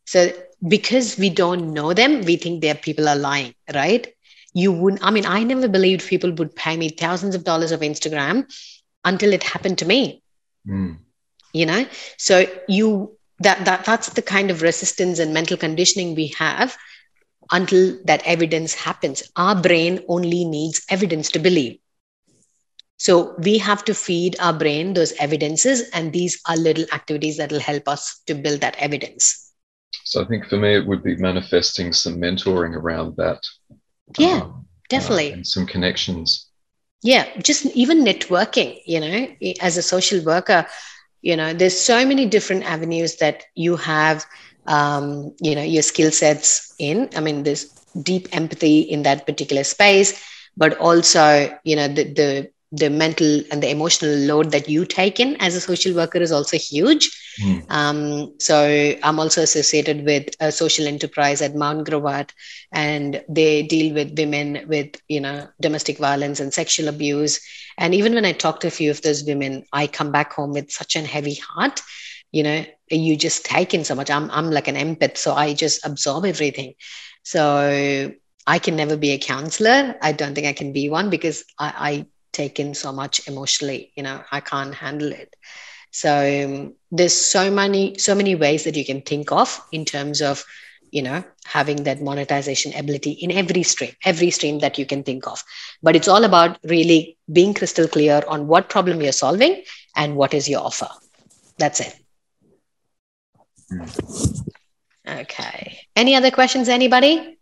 S1: So because we don't know them, we think their people are lying, right? You wouldn't, I mean, I never believed people would pay me thousands of dollars of Instagram until it happened to me. Mm. you know so you that that that's the kind of resistance and mental conditioning we have until that evidence happens our brain only needs evidence to believe so we have to feed our brain those evidences and these are little activities that will help us to build that evidence
S4: so i think for me it would be manifesting some mentoring around that
S1: yeah um, definitely.
S4: uh, and some connections.
S1: Yeah just even networking you know as a social worker you know there's so many different avenues that you have um, you know your skill sets in. I mean there's deep empathy in that particular space but also you know the, the the mental and the emotional load that you take in as a social worker is also huge. Mm. Um, so I'm also associated with a social enterprise at Mount Gravatt, and they deal with women with you know domestic violence and sexual abuse. And even when I talk to a few of those women, I come back home with such a heavy heart. You know, you just take in so much. I'm I'm like an empath, so I just absorb everything. So I can never be a counselor. I don't think I can be one because I, I taken so much emotionally you know i can't handle it. So um, there's so many so many ways that you can think of in terms of you know having that monetization ability in every stream every stream that you can think of. But it's all about really being crystal clear on what problem you're solving and what is your offer. That's it. Okay. Any other questions anybody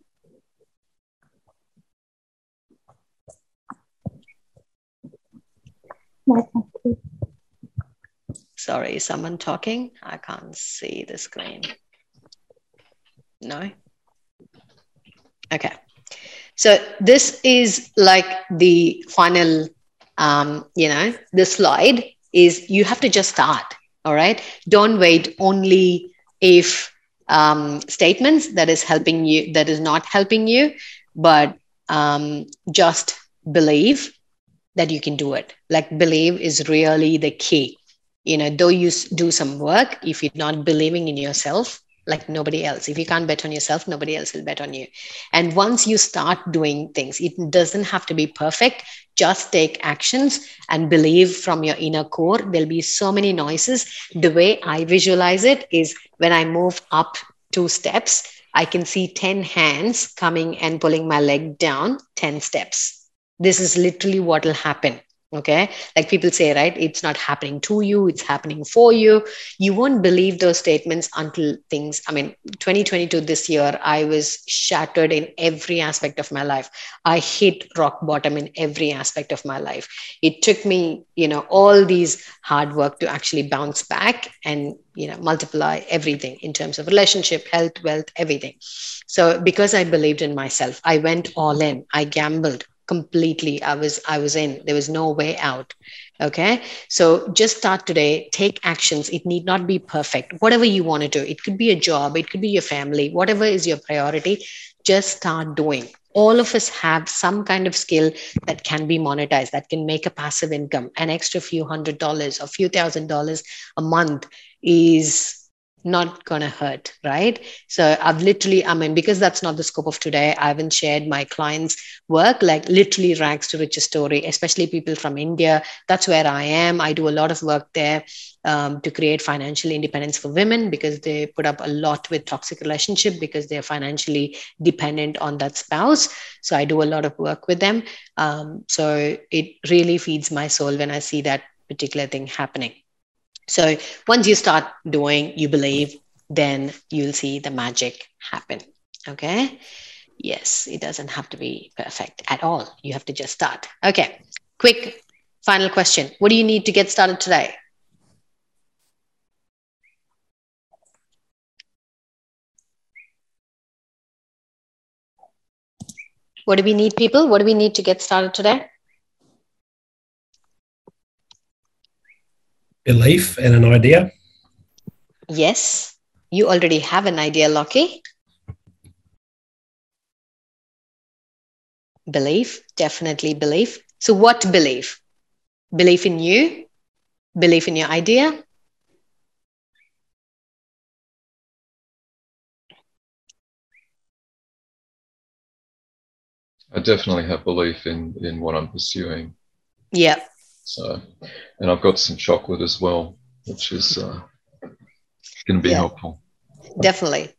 S1: Sorry, someone talking? I can't see the screen. No? Okay. So this is like the final, um, you know, the slide is you have to just start. All right. Don't wait only if um, statements that is helping you, that is not helping you, but um, just believe that you can do it. Like believe is really the key. You know, though you do some work, if you're not believing in yourself, like nobody else, if you can't bet on yourself, nobody else will bet on you. And once you start doing things, it doesn't have to be perfect. Just take actions and believe from your inner core. There'll be so many noises. The way I visualize it is when I move up two steps, I can see 10 hands coming and pulling my leg down 10 steps this is literally what will happen okay? Like people say right it's not happening to you it's happening for you. You won't believe those statements until things i mean 2022 this year i was shattered in every aspect of my life. I hit rock bottom in every aspect of my life. It took me you know all these hard work to actually bounce back and you know multiply everything in terms of relationship health wealth everything. So because i believed in myself i went all in i gambled completely i was i was in. There was no way out okay? So just start today take actions. It need not be perfect. Whatever you want to do it could be a job it could be your family whatever is your priority just start doing. All of us have some kind of skill that can be monetized that can make a passive income. An extra few hundred dollars or few thousand dollars a month is not gonna hurt right? So i've literally i mean because that's not the scope of today i haven't shared my clients work like literally rags to riches story especially people from india. That's where i am. I do a lot of work there um, to create financial independence for women because they put up a lot with toxic relationship because they're financially dependent on that spouse. So i do a lot of work with them. Um, so it really feeds my soul when i see that particular thing happening. So once you start doing, you believe, then you'll see the magic happen. Okay. Yes, it doesn't have to be perfect at all. You have to just start. Okay. Quick final question. What do you need to get started today? What do we need, people? What do we need to get started today?
S5: belief and an idea?
S1: Yes, you already have an idea, Lockie. Belief, definitely belief. So, what belief? Belief in you, belief in your idea.
S4: I definitely have belief in in what I'm pursuing.
S1: Yeah,
S4: so, and I've got some chocolate as well. which is uh, going to be
S1: Yeah.
S4: helpful.
S1: Definitely.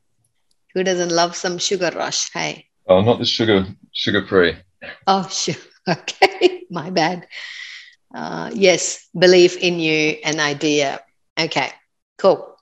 S1: Who doesn't love some sugar rush? Hey.
S4: Oh, not the sugar sugar free.
S1: Oh, sure. Okay. My bad. Uh, yes, belief in you, an idea. Okay, cool.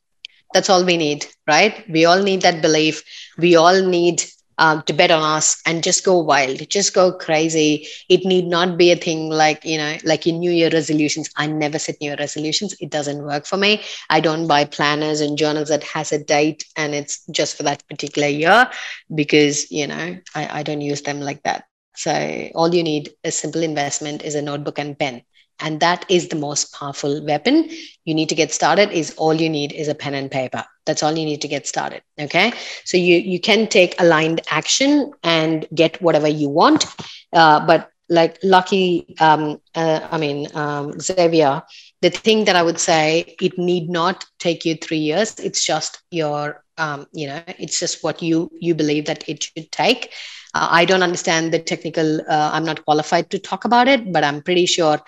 S1: That's all we need, right? We all need that belief. We all need um, to bet on us and just go wild, just go crazy. It need not be a thing like, you know, like in New Year resolutions. I never set New Year resolutions. It doesn't work for me. I don't buy planners and journals that has a date and it's just for that particular year because, you know, I, I don't use them like that. So all you need a simple investment is a notebook and pen. And that is the most powerful weapon. You need to get started is all you need is a pen and paper. That's all you need to get started. Okay. So you, you can take aligned action and get whatever you want. Uh, but like lucky, um, uh, I mean, um, Xavier, the thing that I would say, it need not take you three years. It's just your, um, you know, it's just what you, you believe that it should take. Uh, I don't understand the technical. Uh, I'm not qualified to talk about it, but I'm pretty sure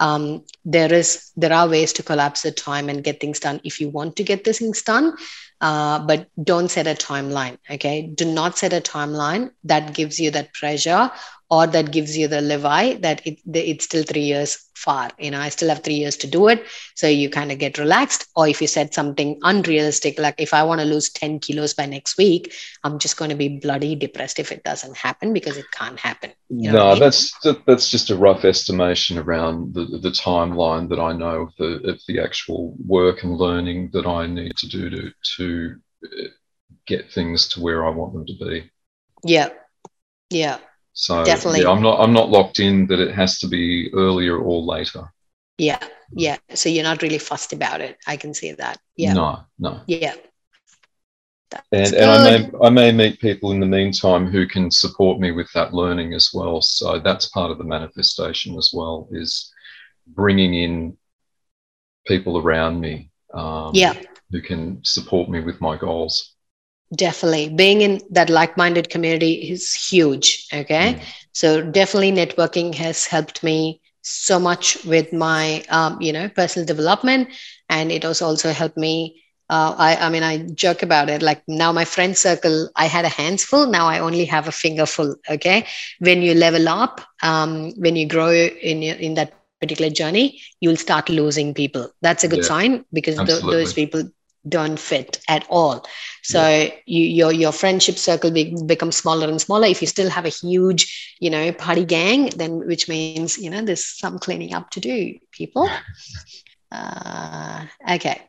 S1: um, there is there are ways to collapse the time and get things done if you want to get these things done. Uh, but don't set a timeline. Okay, do not set a timeline that gives you that pressure or that gives you the leeway that it, it's still three years far. You know, I still have three years to do it. So you kind of get relaxed. Or if you said something unrealistic, like if I want to lose 10 kilos by next week, I'm just going to be bloody depressed if it doesn't happen because it can't happen. You know
S4: no,
S1: I mean?
S4: that's that's just a rough estimation around the, the timeline that I know of the of the actual work and learning that I need to do to to uh, get things to where I want them to be.
S1: Yeah. Yeah.
S4: So
S1: Definitely.
S4: yeah, I'm not I'm not locked in that it has to be earlier or later.
S1: Yeah. Yeah. So you're not really fussed about it. I can see that. Yeah.
S4: No, no.
S1: Yeah. That's
S4: And, and I may I may meet people in the meantime who can support me with that learning as well. So that's part of the manifestation as well is bringing in people around me um,
S1: Yeah.
S4: who can support me with my goals.
S1: Definitely. Being in that like minded community is huge. Okay.
S4: Mm.
S1: So definitely networking has helped me so much with my, um, you know, personal development. And it has also helped me. Uh, I, I mean, I joke about it. Like now, my friend circle, I had a hands full Now I only have a finger full Okay. When you level up, um, when you grow in your, in that particular journey, you'll start losing people. That's a good
S4: Yeah.
S1: sign because th- those people don't fit at all. So you, your your friendship circle be, becomes smaller and smaller. If you still have a huge, you know, party gang, then which means you know there's some cleaning up to do, people. Uh, okay,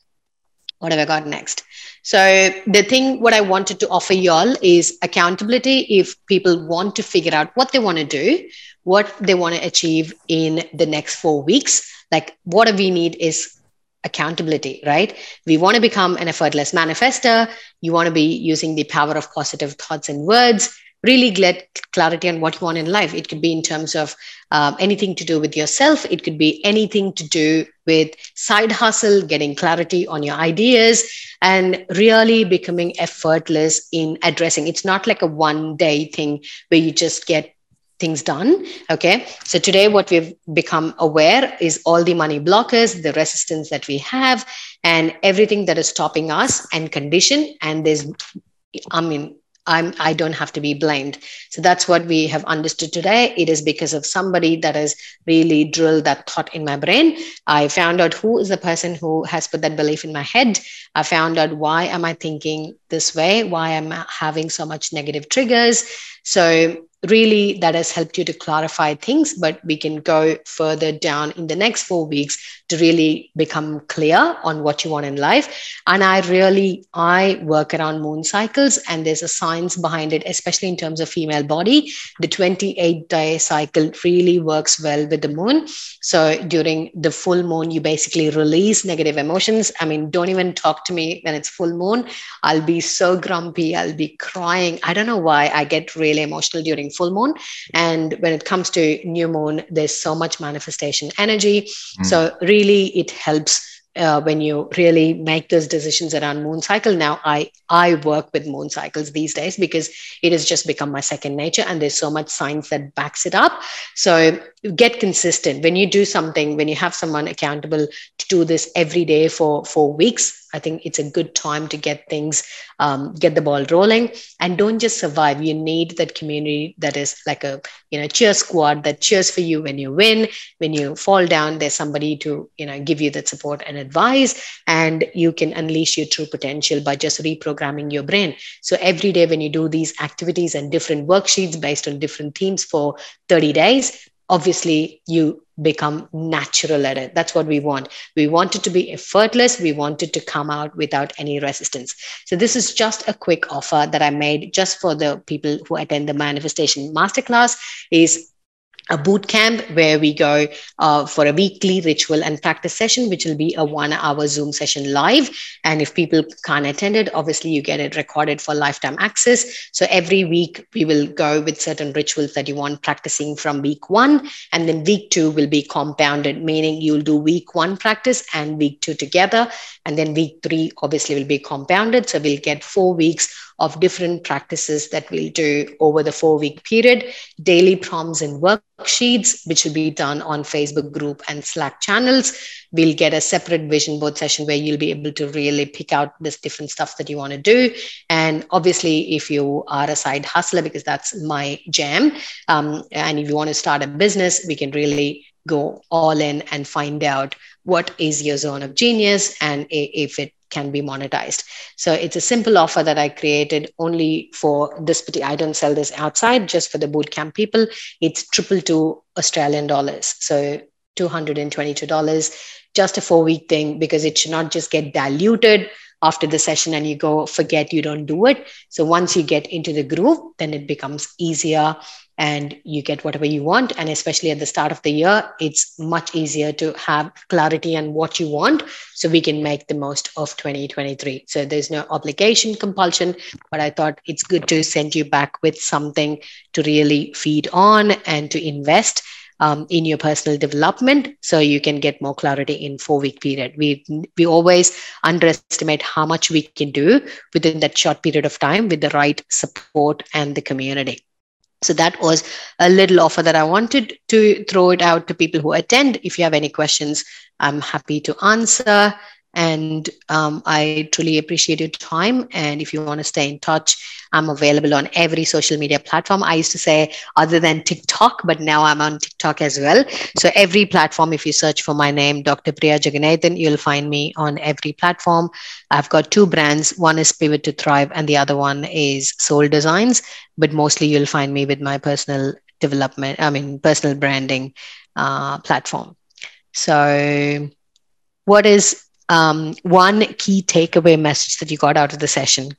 S1: what have I got next? So the thing what I wanted to offer y'all is accountability. If people want to figure out what they want to do, what they want to achieve in the next four weeks, like what we need is accountability, right? We want to become an effortless manifester. You want to be using the power of positive thoughts and words. Really get clarity on what you want in life. It could be in terms of um, anything to do with yourself. It could be anything to do with side hustle, getting clarity on your ideas, and really becoming effortless in addressing. It's not like a one day thing where you just get things done. Okay. So today, what we've become aware is all the money blockers, the resistance that we have, and everything that is stopping us and condition. And there's, I mean, I'm, I don't have to be blamed. So that's what we have understood today. It is because of somebody that has really drilled that thought in my brain. I found out who is the person who has put that belief in my head. I found out why am I thinking this way? Why am I having so much negative triggers? So really that has helped you to clarify things but we can go further down in the next four weeks to really become clear on what you want in life. And i really i work around moon cycles and there's a science behind it especially in terms of female body. The 28 day cycle really works well with the moon. So during the full moon you basically release negative emotions. I mean don't even talk to me when it's full moon. I'll be so grumpy. I'll be crying. I don't know why i get really emotional during full moon. And when it comes to new moon there's so much manifestation energy.
S4: Mm.
S1: so really it helps uh, when you really make those decisions around moon cycle. Now i i work with moon cycles these days because it has just become my second nature and there's so much science that backs it up. So get consistent. When you do something when you have someone accountable to do this every day for four weeks I think it's a good time to get things, um, get the ball rolling, and don't just survive. You need that community that is like a you know cheer squad that cheers for you when you win. When you fall down, there's somebody to you know give you that support and advice, and you can unleash your true potential by just reprogramming your brain. So every day when you do these activities and different worksheets based on different themes for 30 days, obviously you become natural at it. That's what we want. We want it to be effortless. We want it to come out without any resistance. So this is just a quick offer that I made just for the people who attend the manifestation masterclass is a boot camp where we go uh, for a weekly ritual and practice session, which will be a one hour Zoom session live. And if people can't attend it, obviously you get it recorded for lifetime access. So every week we will go with certain rituals that you want practicing from week one. And then week two will be compounded, meaning you'll do week one practice and week two together. And then week three obviously will be compounded. So we'll get four weeks of different practices that we'll do over the four week period, daily prompts and worksheets, which will be done on Facebook group and Slack channels. We'll get a separate vision board session where you'll be able to really pick out this different stuff that you want to do. And obviously, if you are a side hustler, because that's my jam, um, and if you want to start a business, we can really go all in and find out what is your zone of genius and if it can be monetized. So it's a simple offer that I created only for this. I don't sell this outside, just for the bootcamp people. It's triple two Australian dollars. So $222, just a four week thing because it should not just get diluted after the session and you go forget you don't do it. So once you get into the groove, then it becomes easier and you get whatever you want. And especially at the start of the year, it's much easier to have clarity on what you want so we can make the most of 2023. So there's no obligation, compulsion, but I thought it's good to send you back with something to really feed on and to invest. Um, in your personal development so you can get more clarity in four week period we we always underestimate how much we can do within that short period of time with the right support and the community so that was a little offer that I wanted to throw it out to people who attend. If you have any questions, I'm happy to answer. And um, I truly appreciate your time. And if you want to stay in touch, I'm available on every social media platform. I used to say other than TikTok, but now I'm on TikTok as well. So every platform, if you search for my name, Dr. Priya Jaganathan, you'll find me on every platform. I've got two brands. One is Pivot to Thrive, and the other one is Soul Designz. But mostly you'll find me with my personal development, I mean, personal branding uh, platform. So, what is um, one key takeaway message that you got out of the session?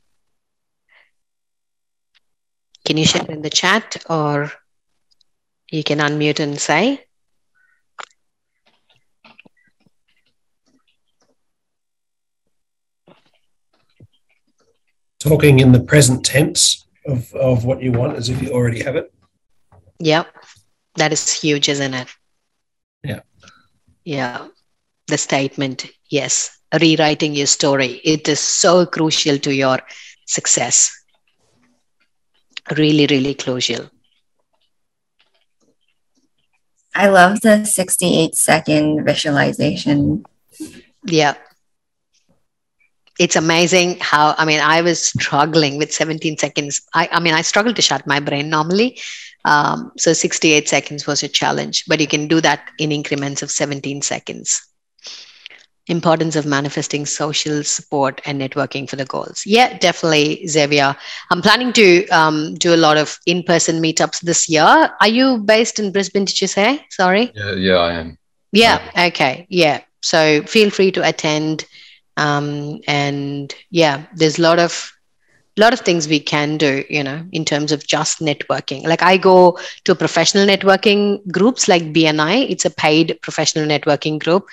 S1: Can you share in the chat or you can unmute and say?
S5: Talking in the present tense of, of what you want as if you already have it.
S1: Yep. That is huge, isn't it?
S5: Yeah.
S1: Yeah. The statement yes rewriting your story. It is so crucial to your success. Really really crucial.
S2: I love the 68 second visualization.
S1: Yeah. It's amazing how i mean i was struggling with 17 seconds. I, I mean i struggle to shut my brain normally. Um, so 68 seconds was a challenge but you can do that in increments of 17 seconds importance of manifesting social support and networking for the goals. Yeah, definitely, Xavier. I'm planning to um, do a lot of in-person meetups this year. Are you based in Brisbane? Did you say? Sorry.
S4: Yeah, yeah, I am.
S1: Yeah. yeah. Okay. Yeah. So feel free to attend. Um, and yeah, there's a lot of lot of things we can do you know in terms of just networking like i go to professional networking groups like bni it's a paid professional networking group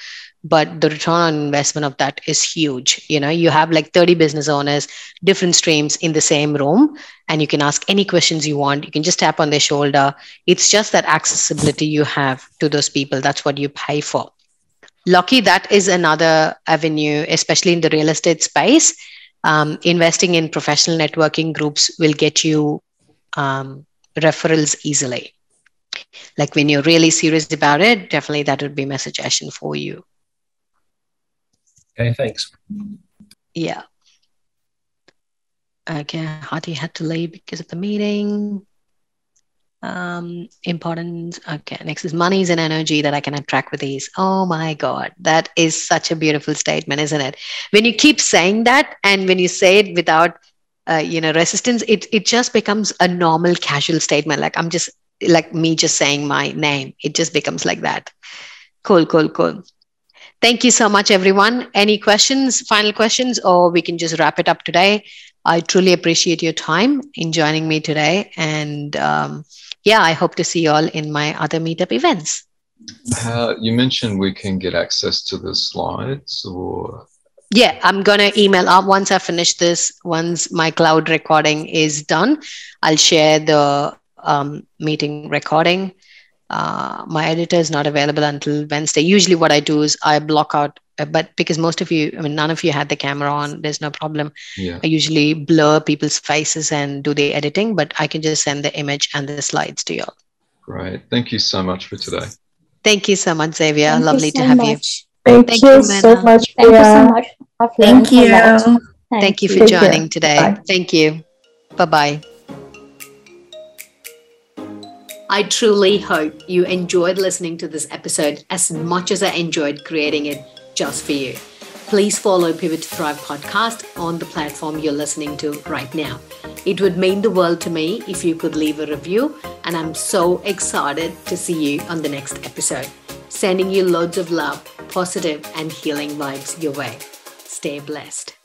S1: but the return on investment of that is huge. You know you have like 30 business owners different streams in the same room and you can ask any questions you want. You can just tap on their shoulder. It's just that accessibility you have to those people. That's what you pay for. Lucky that is another avenue especially in the real estate space. Um, investing in professional networking groups will get you um, referrals easily. Like when you're really serious about it definitely that would be my suggestion for you
S5: Okay, thanks.
S1: yeah okay Hadi had to leave because of the meeting um, importance. Okay, next is money is an energy that I can attract with ease. Oh my God, that is such a beautiful statement, isn't it? When you keep saying that, and when you say it without, uh, you know, resistance, it it just becomes a normal, casual statement. Like I'm just like me just saying my name. It just becomes like that. Cool, cool, cool. Thank you so much, everyone. Any questions, final questions, or we can just wrap it up today. I truly appreciate your time in joining me today. And um, yeah, I hope to see you all in my other meetup events.
S4: Uh, you mentioned we can get access to the slides or
S1: Yeah, I'm going to email up once I finish this. Once my cloud recording is done, I'll share the um, meeting recording. Uh, my editor is not available until Wednesday. Usually, what I do is I block out, uh, but because most of you, I mean, none of you had the camera on, there's no problem.
S4: yeah.
S1: I usually blur people's faces and do the editing, but I can just send the image and the slides to you all.
S4: Great. Thank you so much for today.
S1: Thank you so much, Xavier.
S6: Thank
S1: Lovely
S6: so
S1: to have you.
S7: Thank,
S1: Thank
S7: you,
S1: you,
S7: so much,
S6: Thank you so much.
S2: Thank
S6: learned a lot.
S2: you.
S1: Thank you for
S7: Take care.
S1: joining today.
S7: Bye.
S1: Thank you. Bye bye. I truly hope you enjoyed listening to this episode as much as I enjoyed creating it just for you. Please follow Pivot to Thrive podcast on the platform you're listening to right now. It would mean the world to me if you could leave a review, and I'm so excited to see you on the next episode. Sending you loads of love, positive, and healing vibes your way. Stay blessed.